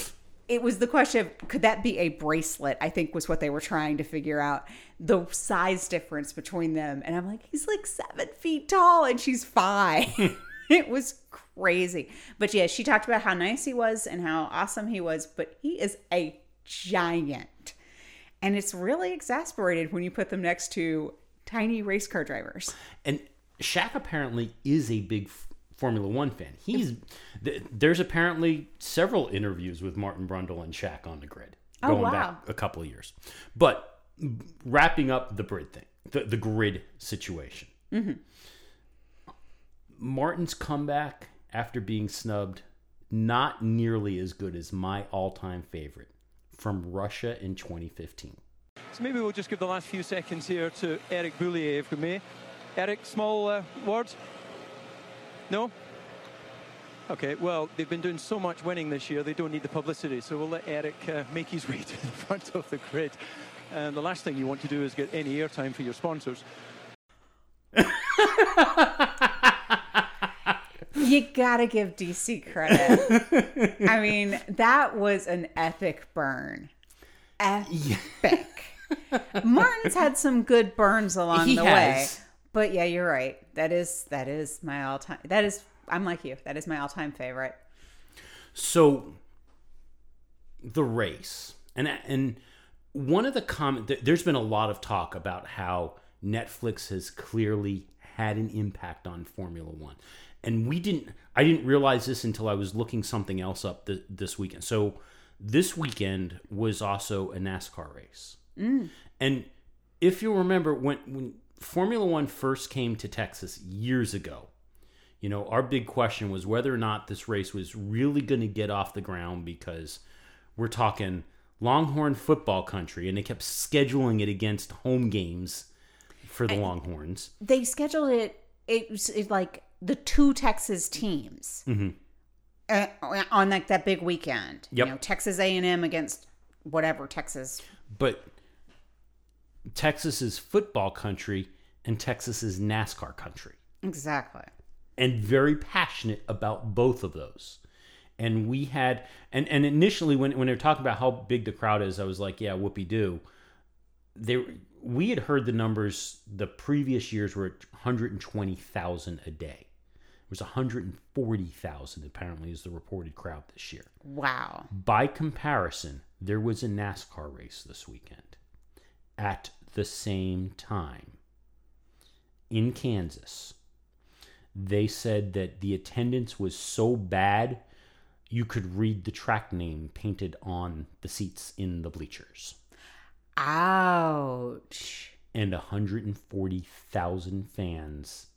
it was the question of could that be a bracelet? I think was what they were trying to figure out the size difference between them. And I'm like, he's like seven feet tall, and she's five. it was crazy. But yeah, she talked about how nice he was and how awesome he was, but he is a giant. And it's really exasperated when you put them next to tiny race car drivers. And Shaq apparently is a big F- Formula One fan. He's th- there's apparently several interviews with Martin Brundle and Shaq on the grid Oh, going wow. back a couple of years. But wrapping up the grid thing, the, the grid situation. Mm-hmm. Martin's comeback after being snubbed, not nearly as good as my all-time favorite from Russia in 2015. So maybe we'll just give the last few seconds here to Eric Boullier, if we may. Eric, small uh, word? No? Okay, well, they've been doing so much winning this year, they don't need the publicity. So we'll let Eric uh, make his way to the front of the grid. And the last thing you want to do is get any airtime for your sponsors. You gotta give DC credit. I mean, that was an epic burn. Epic. Martin's had some good burns along He the has. way. But yeah, you're right. That is that is my all time that is I'm like you. That is my all time favorite. So the race and and one of the comment there's been a lot of talk about how Netflix has clearly had an impact on Formula 1. And we didn't I didn't realize this until I was looking something else up th- this weekend. So this weekend was also a NASCAR race. Mm. And if you remember when when Formula One first came to Texas years ago, you know, our big question was whether or not this race was really going to get off the ground because we're talking Longhorn football country and they kept scheduling it against home games for the Longhorns. They scheduled it it was like the two Texas teams. Uh, on like that big weekend. Yep. You know, Texas A&M against whatever Texas But Texas is football country and Texas is NASCAR country. Exactly. and very passionate about both of those. And we had, and, and initially when, when they were talking about how big the crowd is, I was like, yeah, whoopee doo. They, we had heard the numbers the previous years were 120,000 a day. It was 140,000 apparently is the reported crowd this year. Wow. By comparison, there was a NASCAR race this weekend at the same time in Kansas. They said that the attendance was so bad you could read the track name painted on the seats in the bleachers. Ouch. And 140,000 fans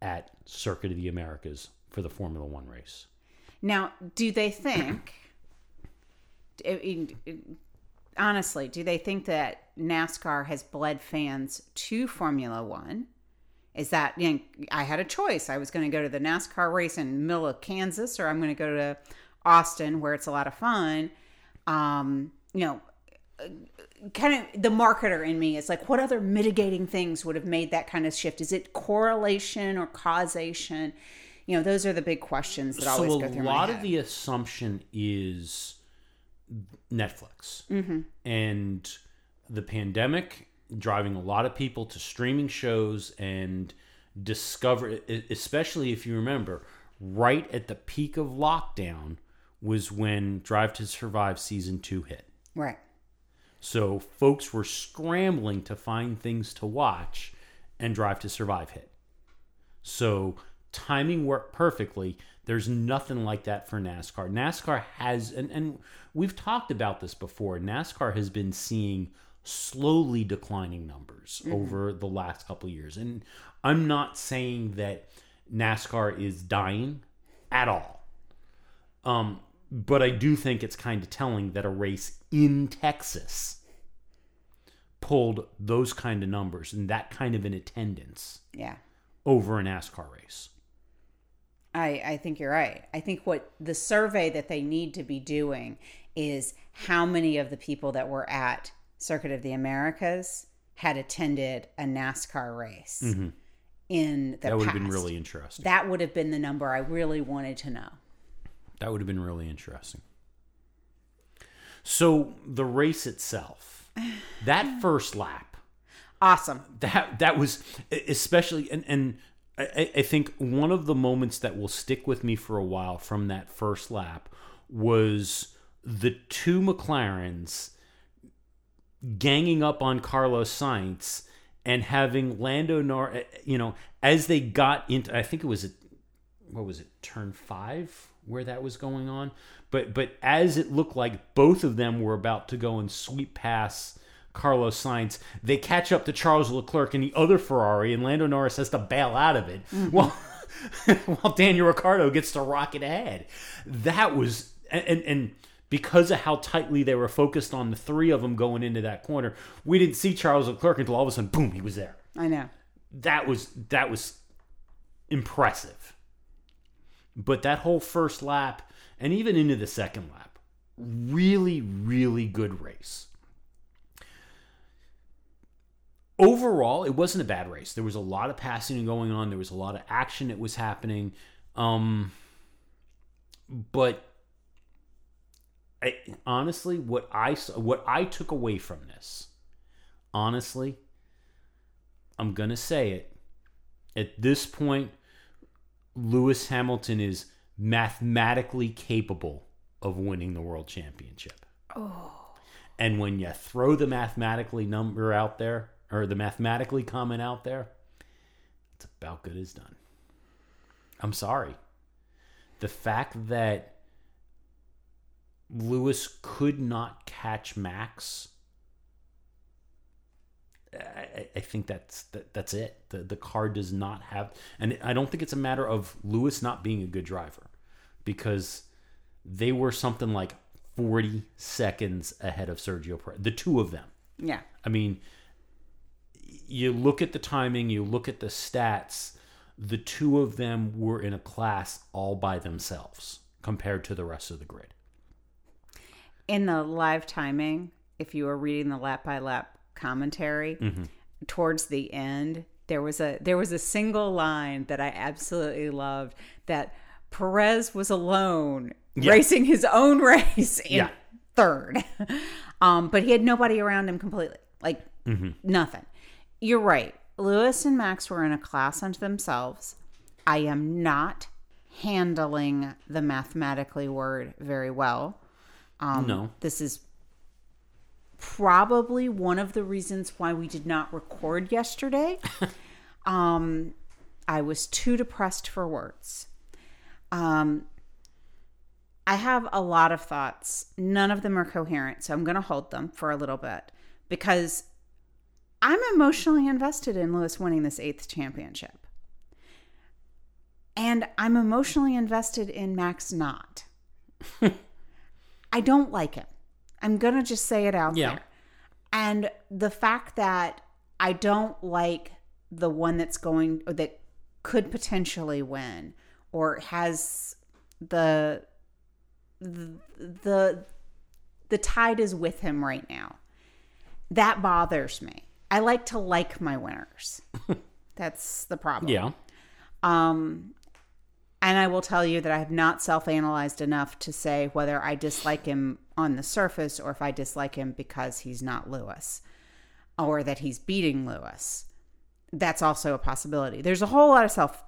at Circuit of the Americas for the Formula One race. Now, do they think, honestly, do they think that NASCAR has bled fans to Formula One? Is that, you know, I had a choice. I was going to go to the NASCAR race in middle of Kansas or I'm going to go to Austin where it's a lot of fun. Um, you know, kind of the marketer in me is like, what other mitigating things would have made that kind of shift? Is it correlation or causation? You know, those are the big questions that always so go a lot of the assumption is Netflix Mm-hmm. and the pandemic. driving a lot of people to streaming shows and discover, especially if you remember, right at the peak of lockdown was when Drive to Survive season two hit. Right. So folks were scrambling to find things to watch, and Drive to Survive hit. So timing worked perfectly. There's nothing like that for NASCAR. NASCAR has, and, and we've talked about this before, NASCAR has been seeing slowly declining numbers over the last couple of years. And I'm not saying that NASCAR is dying at all. Um, but I do think it's kind of telling that a race in Texas pulled those kind of numbers and that kind of an attendance Yeah. over a NASCAR race. I, I think you're right. I think what the survey that they need to be doing is how many of the people that were at Circuit of the Americas had attended a NASCAR race in the Mm-hmm. That would have been really interesting. That would have been the number I really wanted to know. That would have been really interesting. So the race itself, that first lap, Awesome. that that was especially and and I, I think one of the moments that will stick with me for a while from that first lap was the two McLarens ganging up on Carlos Sainz and having Lando Nor eh, eh, you know as they got into I think it was a what was it turn 5 where that was going on? But but as it looked like both of them were about to go and sweep past Carlos Sainz they catch up to Charles Leclerc and the other Ferrari and Lando Norris has to bail out of it mm-hmm. while while Daniel Ricciardo gets to rocket ahead that was and, and because of how tightly they were focused on the three of them going into that corner, we didn't see Charles Leclerc until all of a sudden, boom, he was there I know. that was that was impressive. But that whole first lap and even into the second lap, really really good race. Overall, it wasn't a bad race. There was a lot of passing going on. There was a lot of action that was happening. Um, but I, honestly, what I what I took away from this, honestly, I'm gonna say it. At this point, Lewis Hamilton is mathematically capable of winning the world championship. Oh. And when you throw the mathematically number out there, or the mathematically comment out there, it's about good as done. I'm sorry. The fact that Lewis could not catch Max I, I think that's that, that's it. The the car does not have, and I don't think it's a matter of Lewis not being a good driver, because they were something like forty seconds ahead of Sergio Perez. The two of them. Yeah. I mean, you look at the timing, you look at the stats. The two of them were in a class all by themselves compared to the rest of the grid. In the live timing, if you were reading the lap by lap commentary, Mm-hmm. towards the end, there was a there was a single line that I absolutely loved that Perez was alone Yeah. racing his own race in Yeah. third. Um, but he had nobody around him completely. Like Mm-hmm. nothing. You're right. Lewis and Max were in a class unto themselves. I am not handling the mathematically word very well. Um, no, This is probably one of the reasons why we did not record yesterday. um, I was too depressed for words. Um, I have a lot of thoughts. None of them are coherent, so I'm going to hold them for a little bit because I'm emotionally invested in Lewis winning this eighth championship. And I'm emotionally invested in Max not. I don't like him. I'm going to just say it out Yeah. there. And the fact that I don't like the one that's going or that could potentially win or has the the the, the tide is with him right now. That bothers me. I like to like my winners. That's the problem. yeah, Um, and I will tell you that I have not self analyzed enough to say whether I dislike him on the surface or if I dislike him because he's not Lewis. or that he's beating Lewis. That's also a possibility. There's a whole lot of self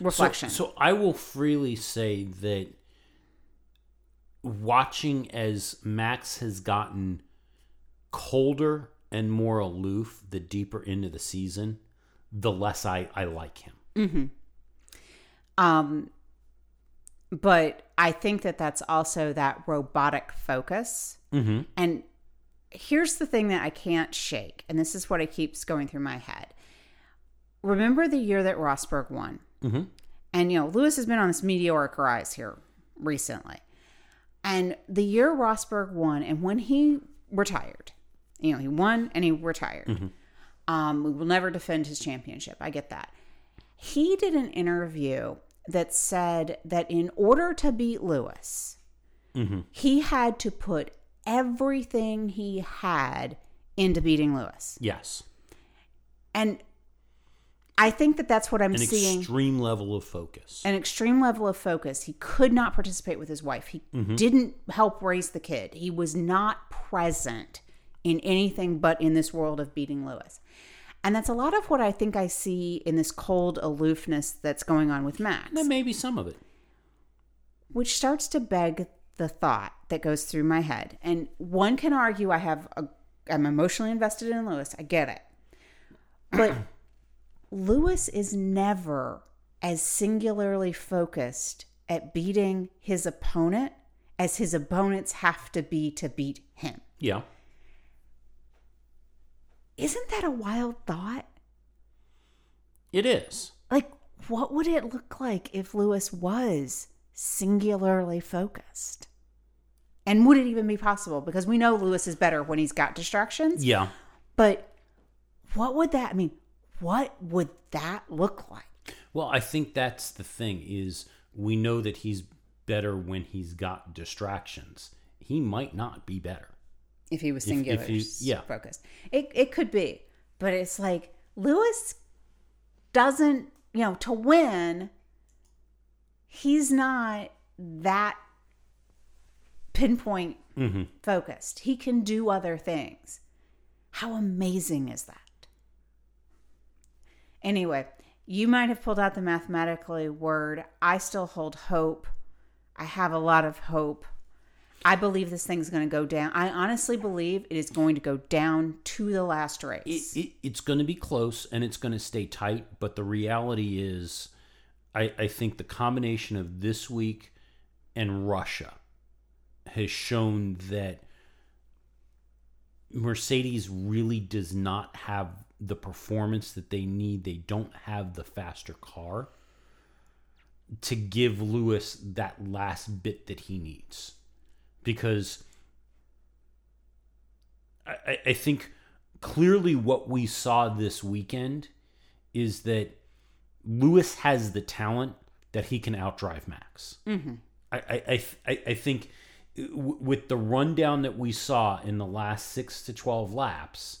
reflection. So, so I will freely say that watching as Max has gotten colder and more aloof the deeper into the season, the less I, I like him. Um, but I think that that's also that robotic focus. Mm-hmm. And here's the thing that I can't shake, and this is what it keeps going through my head. Remember the year that Rosberg won? Mm-hmm. And, you know, Lewis has been on this meteoric rise here recently. And the year Rosberg won, and when he retired, you know, he won and he retired. Um, we will never defend his championship. I get that. He did an interview that said that in order to beat Lewis, he had to put everything he had into beating Lewis. Yes. And I think that that's what I'm An seeing. An extreme level of focus. an extreme level of focus. He could not participate with his wife. He Mm-hmm. didn't help raise the kid. He was not present in anything but in this world of beating Lewis. And that's a lot of what I think I see in this cold aloofness that's going on with Max, that may be some of it. which starts to beg the thought that goes through my head. And one can argue I have a, I'm emotionally invested in Lewis. I get it. But Lewis is never as singularly focused at beating his opponent as his opponents have to be to beat him. Yeah. Isn't that a wild thought? It is. Like, what would it look like if Lewis was singularly focused? And would it even be possible? Because we know Lewis is better when he's got distractions. Yeah. But what would that I mean? What would that look like? Well, I think that's the thing is we know that he's better when he's got distractions. He might not be better. If he was If- if singular he- yeah. focused. It it could be, but it's like Lewis doesn't, you know, to win. He's not that pinpoint Mm-hmm. focused. He can do other things. How amazing is that? Anyway, you might have pulled out the mathematically word. I still hold hope. I have a lot of hope. I believe this thing's going to go down. I honestly believe it is going to go down to the last It, race. it, it's going to be close and it's going to stay tight, but the reality is, I, I think the combination of this week and Russia has shown that Mercedes really does not have the performance that they need. They don't have the faster car to give Lewis that last bit that he needs. Because I, I- think clearly what we saw this weekend is that Lewis has the talent that he can outdrive Max. Mm-hmm. I, I, I, I- I think with the rundown that we saw in the last six to 12 laps,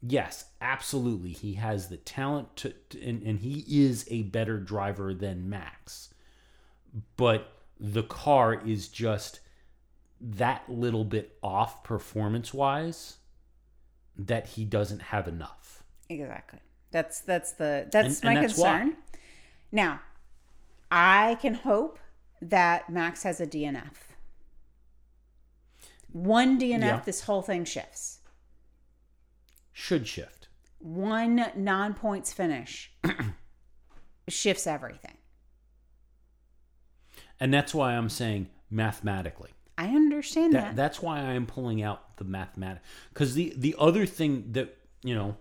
yes, absolutely. He has the talent to, to and, and he is a better driver than Max. But the car is just that little bit off performance wise that he doesn't have enough. Exactly. That's that's the that's And- my and that's why. concern. Now, I can hope that Max has a DNF. One DNF, Yeah. this whole thing shifts. Should shift. One non points finish shifts everything. And that's why I'm saying mathematically. I understand That, that. that's why I'm pulling out the mathematics. Because the, the other thing that, you know,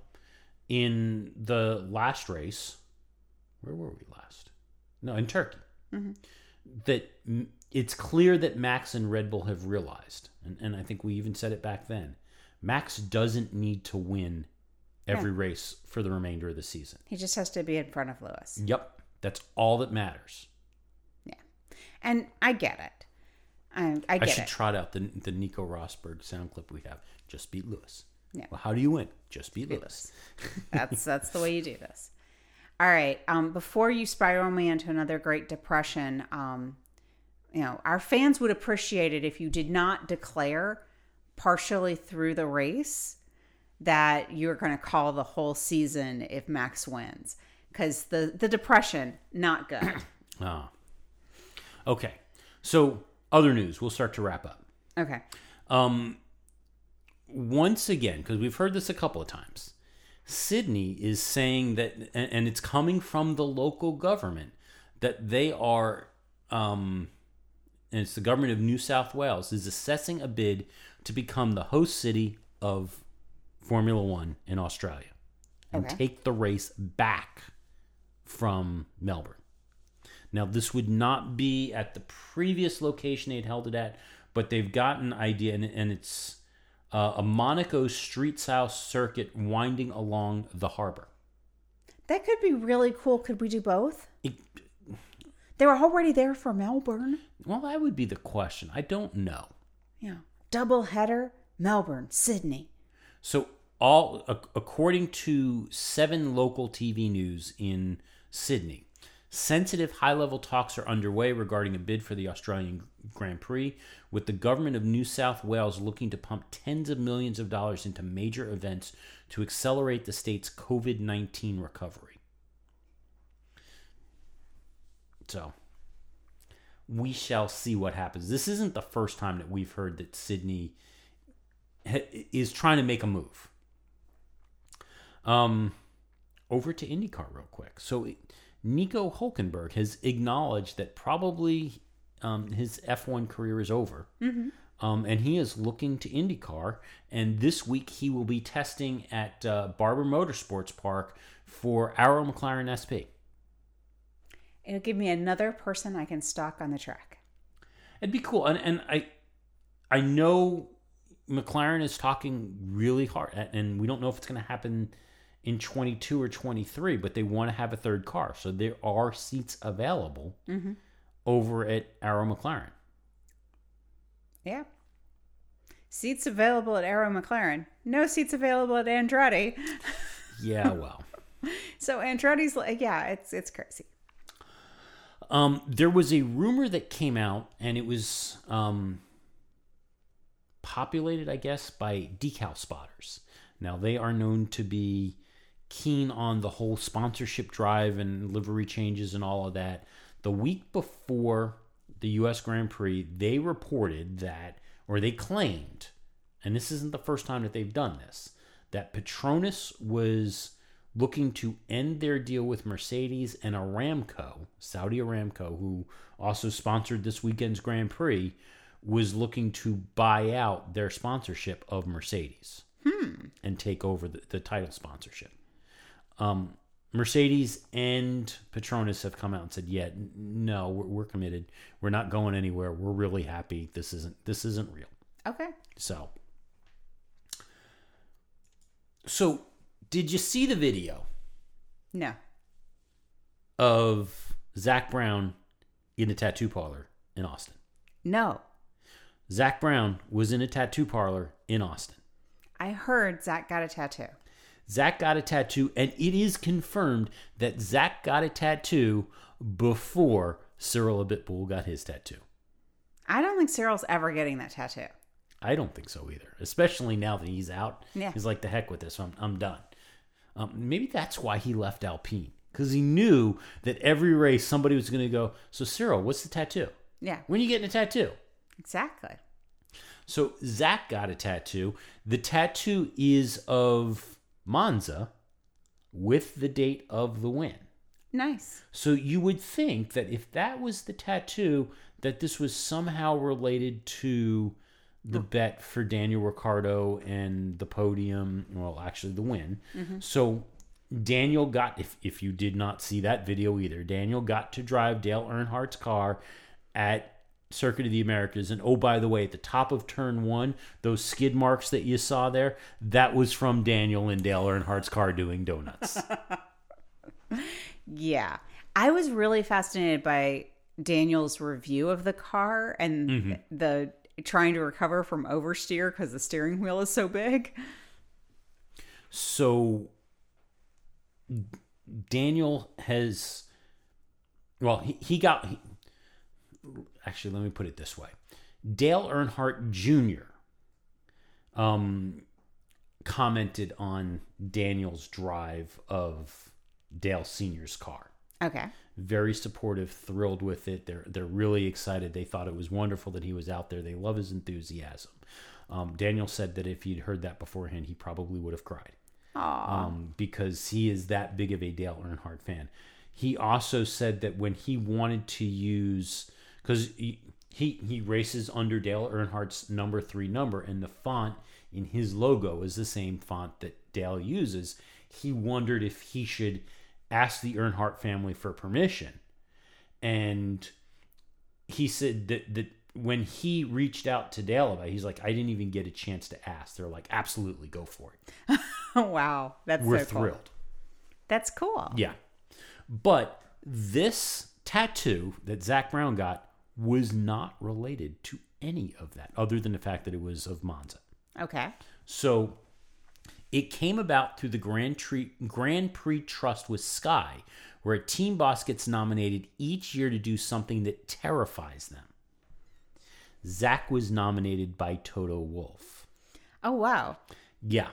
in the last race, where were we last? No, in Turkey. That mm, it's clear that Max and Red Bull have realized, and, and I think we even said it back then Max doesn't need to win every race for the remainder of the season. he just has to be in front of Lewis. Yep. That's all that matters. Yeah. And I get it. I, I I should it. trot out the the Nico Rosberg sound clip we have. Just beat Lewis. Yeah. Well, how do you win? Just beat Lewis. that's that's the way you do this. All right. Um, before you spiral me into another Great Depression, um, you know, our fans would appreciate it if you did not declare partially through the race that you're going to call the whole season if Max wins because the the depression not good. Ah. Okay. So, other news. We'll start to wrap up. okay. Um, once again, because we've heard this a couple of times, Sydney is saying that, and, and it's coming from the local government, that they are, um, and it's the government of New South Wales, is assessing a bid to become the host city of Formula One in Australia and Okay. take the race back from Melbourne. Now, this would not be at the previous location they'd held it at, but they've got an idea, and, and it's uh, a Monaco street style circuit winding along the harbor. That could be really cool. Could we do both? It, They were already there for Melbourne. well, that would be the question. I don't know. Yeah. Double header, Melbourne, Sydney. So, all according to seven local TV news in Sydney, sensitive high-level talks are underway regarding a bid for the Australian Grand Prix, with the government of New South Wales looking to pump tens of millions of dollars into major events to accelerate the state's COVID-19 recovery. So, we shall see what happens. This isn't the first time that we've heard that Sydney is trying to make a move. Um, over to IndyCar real quick. So Nico Hulkenberg has acknowledged that probably um, his F1 career is over. Um, and he is looking to IndyCar. And this week he will be testing at uh, Barber Motorsports Park for Arrow McLaren SP. It'll give me another person I can stalk on the track. It'd be cool, and and I, I know McLaren is talking really hard, and we don't know if it's going to happen in 22 or 23, but they want to have a third car, so there are seats available over at Arrow McLaren. Yeah. Seats available at Arrow McLaren. No seats available at Andretti. Yeah, well, So Andretti's like, yeah, it's it's crazy. um, there was a rumor that came out, and it was um, populated, I guess, by decal spotters. Now they are known to be keen on the whole sponsorship drive and livery changes and all of that. The week before the US Grand Prix, they reported that, or they claimed, and this isn't the first time that they've done this, that Petronas was looking to end their deal with Mercedes and Aramco, Saudi Aramco, who also sponsored this weekend's Grand Prix, was looking to buy out their sponsorship of Mercedes hmm. and take over the, the title sponsorship. Um, Mercedes and Petronas have come out and said, "Yeah, no, we're, we're committed. We're not going anywhere. We're really happy. This isn't this isn't real." Okay. So, so did you see the video No. of Zak Brown in a tattoo parlor in Austin? No. Zak Brown was in a tattoo parlor in Austin. I heard Zak got a tattoo. Zak got a tattoo, and it is confirmed that Zak got a tattoo before Cyril Abiteboul got his tattoo. I don't think Cyril's ever getting that tattoo. I don't think so either, especially now that he's out. Yeah. He's like, the heck with this, I'm, I'm done. Um, maybe that's why he left Alpine, because he knew that every race somebody was going to go, So, Cyril, what's the tattoo? Yeah. When are you getting a tattoo? Exactly. So, Zak got a tattoo. The tattoo is of Monza with the date of the win. Nice. So you would think that if that was the tattoo, that this was somehow related to the hmm. bet for Daniel Ricciardo and the podium. Well, actually, the win. Mm-hmm. So Daniel got, if if you did not see that video either, Daniel got to drive Dale Earnhardt's car at Circuit of the Americas. And oh, by the way, at the top of turn one, those skid marks that you saw there, that was from Daniel and Dale Earnhardt's car doing donuts. Yeah. I was really fascinated by Daniel's review of the car and mm-hmm. the trying to recover from oversteer because the steering wheel is so big. So Daniel has well he, he got actually let me put it this way. Dale Earnhardt Jr. um commented on Daniel's drive of Dale Senior's car. Okay. Very supportive, thrilled with it. They're they're really excited. They thought it was wonderful that he was out there. They love his enthusiasm. Um, Daniel said that if he'd heard that beforehand, he probably would have cried um, because he is that big of a Dale Earnhardt fan. He also said that when he wanted to use, because he, he he races under Dale Earnhardt's number three number, and the font in his logo is the same font that Dale uses. He wondered if he should ask the Earnhardt family for permission, and he said that that when he reached out to Dale about, it, he's like, I didn't even get a chance to ask. They're like, absolutely, go for it. wow. That's We're so cool. thrilled. That's cool. Yeah. But this tattoo that Zak Brown got was not related to any of that, other than the fact that it was of Monza. Okay. So it came about through the Grand, Prix Grand Prix Trust with Sky, where a team boss gets nominated each year to do something that terrifies them. Zak was nominated by Toto Wolff. Oh wow. Yeah.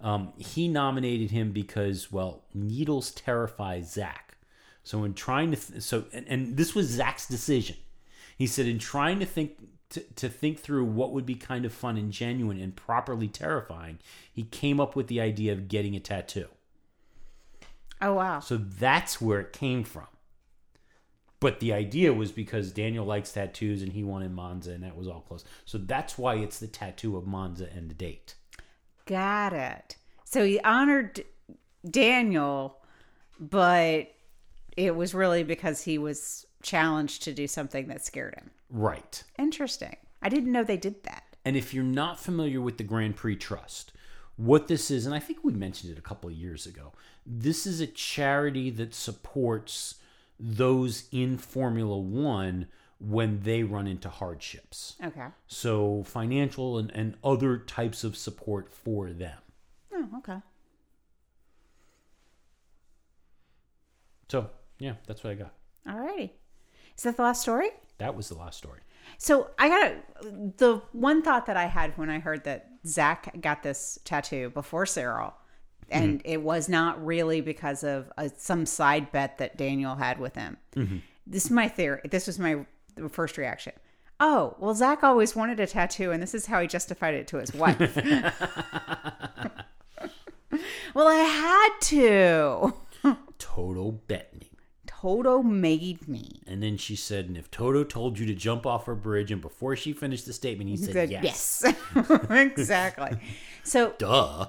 Um, he nominated him because, well, needles terrify Zak. So in trying to, th- so and, and this was Zak's decision. He said in trying to think to, to think through what would be kind of fun and genuine and properly terrifying, he came up with the idea of getting a tattoo. Oh wow. So that's where it came from. But the idea was because Daniel likes tattoos and he wanted Monza, and that was all close. So that's why it's the tattoo of Monza and the date. Got it. So he honored Daniel, but it was really because he was challenged to do something that scared him. Right. Interesting. I didn't know they did that. And if you're not familiar with the Grand Prix Trust, what this is, and I think we mentioned it a couple of years ago, this is a charity that supports those in Formula One when they run into hardships. Okay. So, financial and, and other types of support for them. Oh, okay. So, yeah, that's what I got. Alrighty. Is that the last story? That was the last story. So I got the one thought that I had when I heard that Zak got this tattoo before Cyril, mm-hmm. and it was not really because of a, some side bet that Daniel had with him. Mm-hmm. This is my theory. This was my first reaction. Oh, well, Zak always wanted a tattoo, and this is how he justified it to his wife. well, I had to. Toto bet me. Toto made me. And then she said, and if Toto told you to jump off a bridge, and before she finished the statement, he said, Said yes. yes. exactly. So Duh.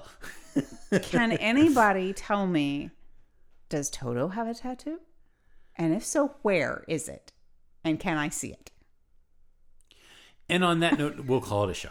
Can anybody tell me, does Toto have a tattoo? And if so, where is it? And can I see it? And on that note, we'll call it a show.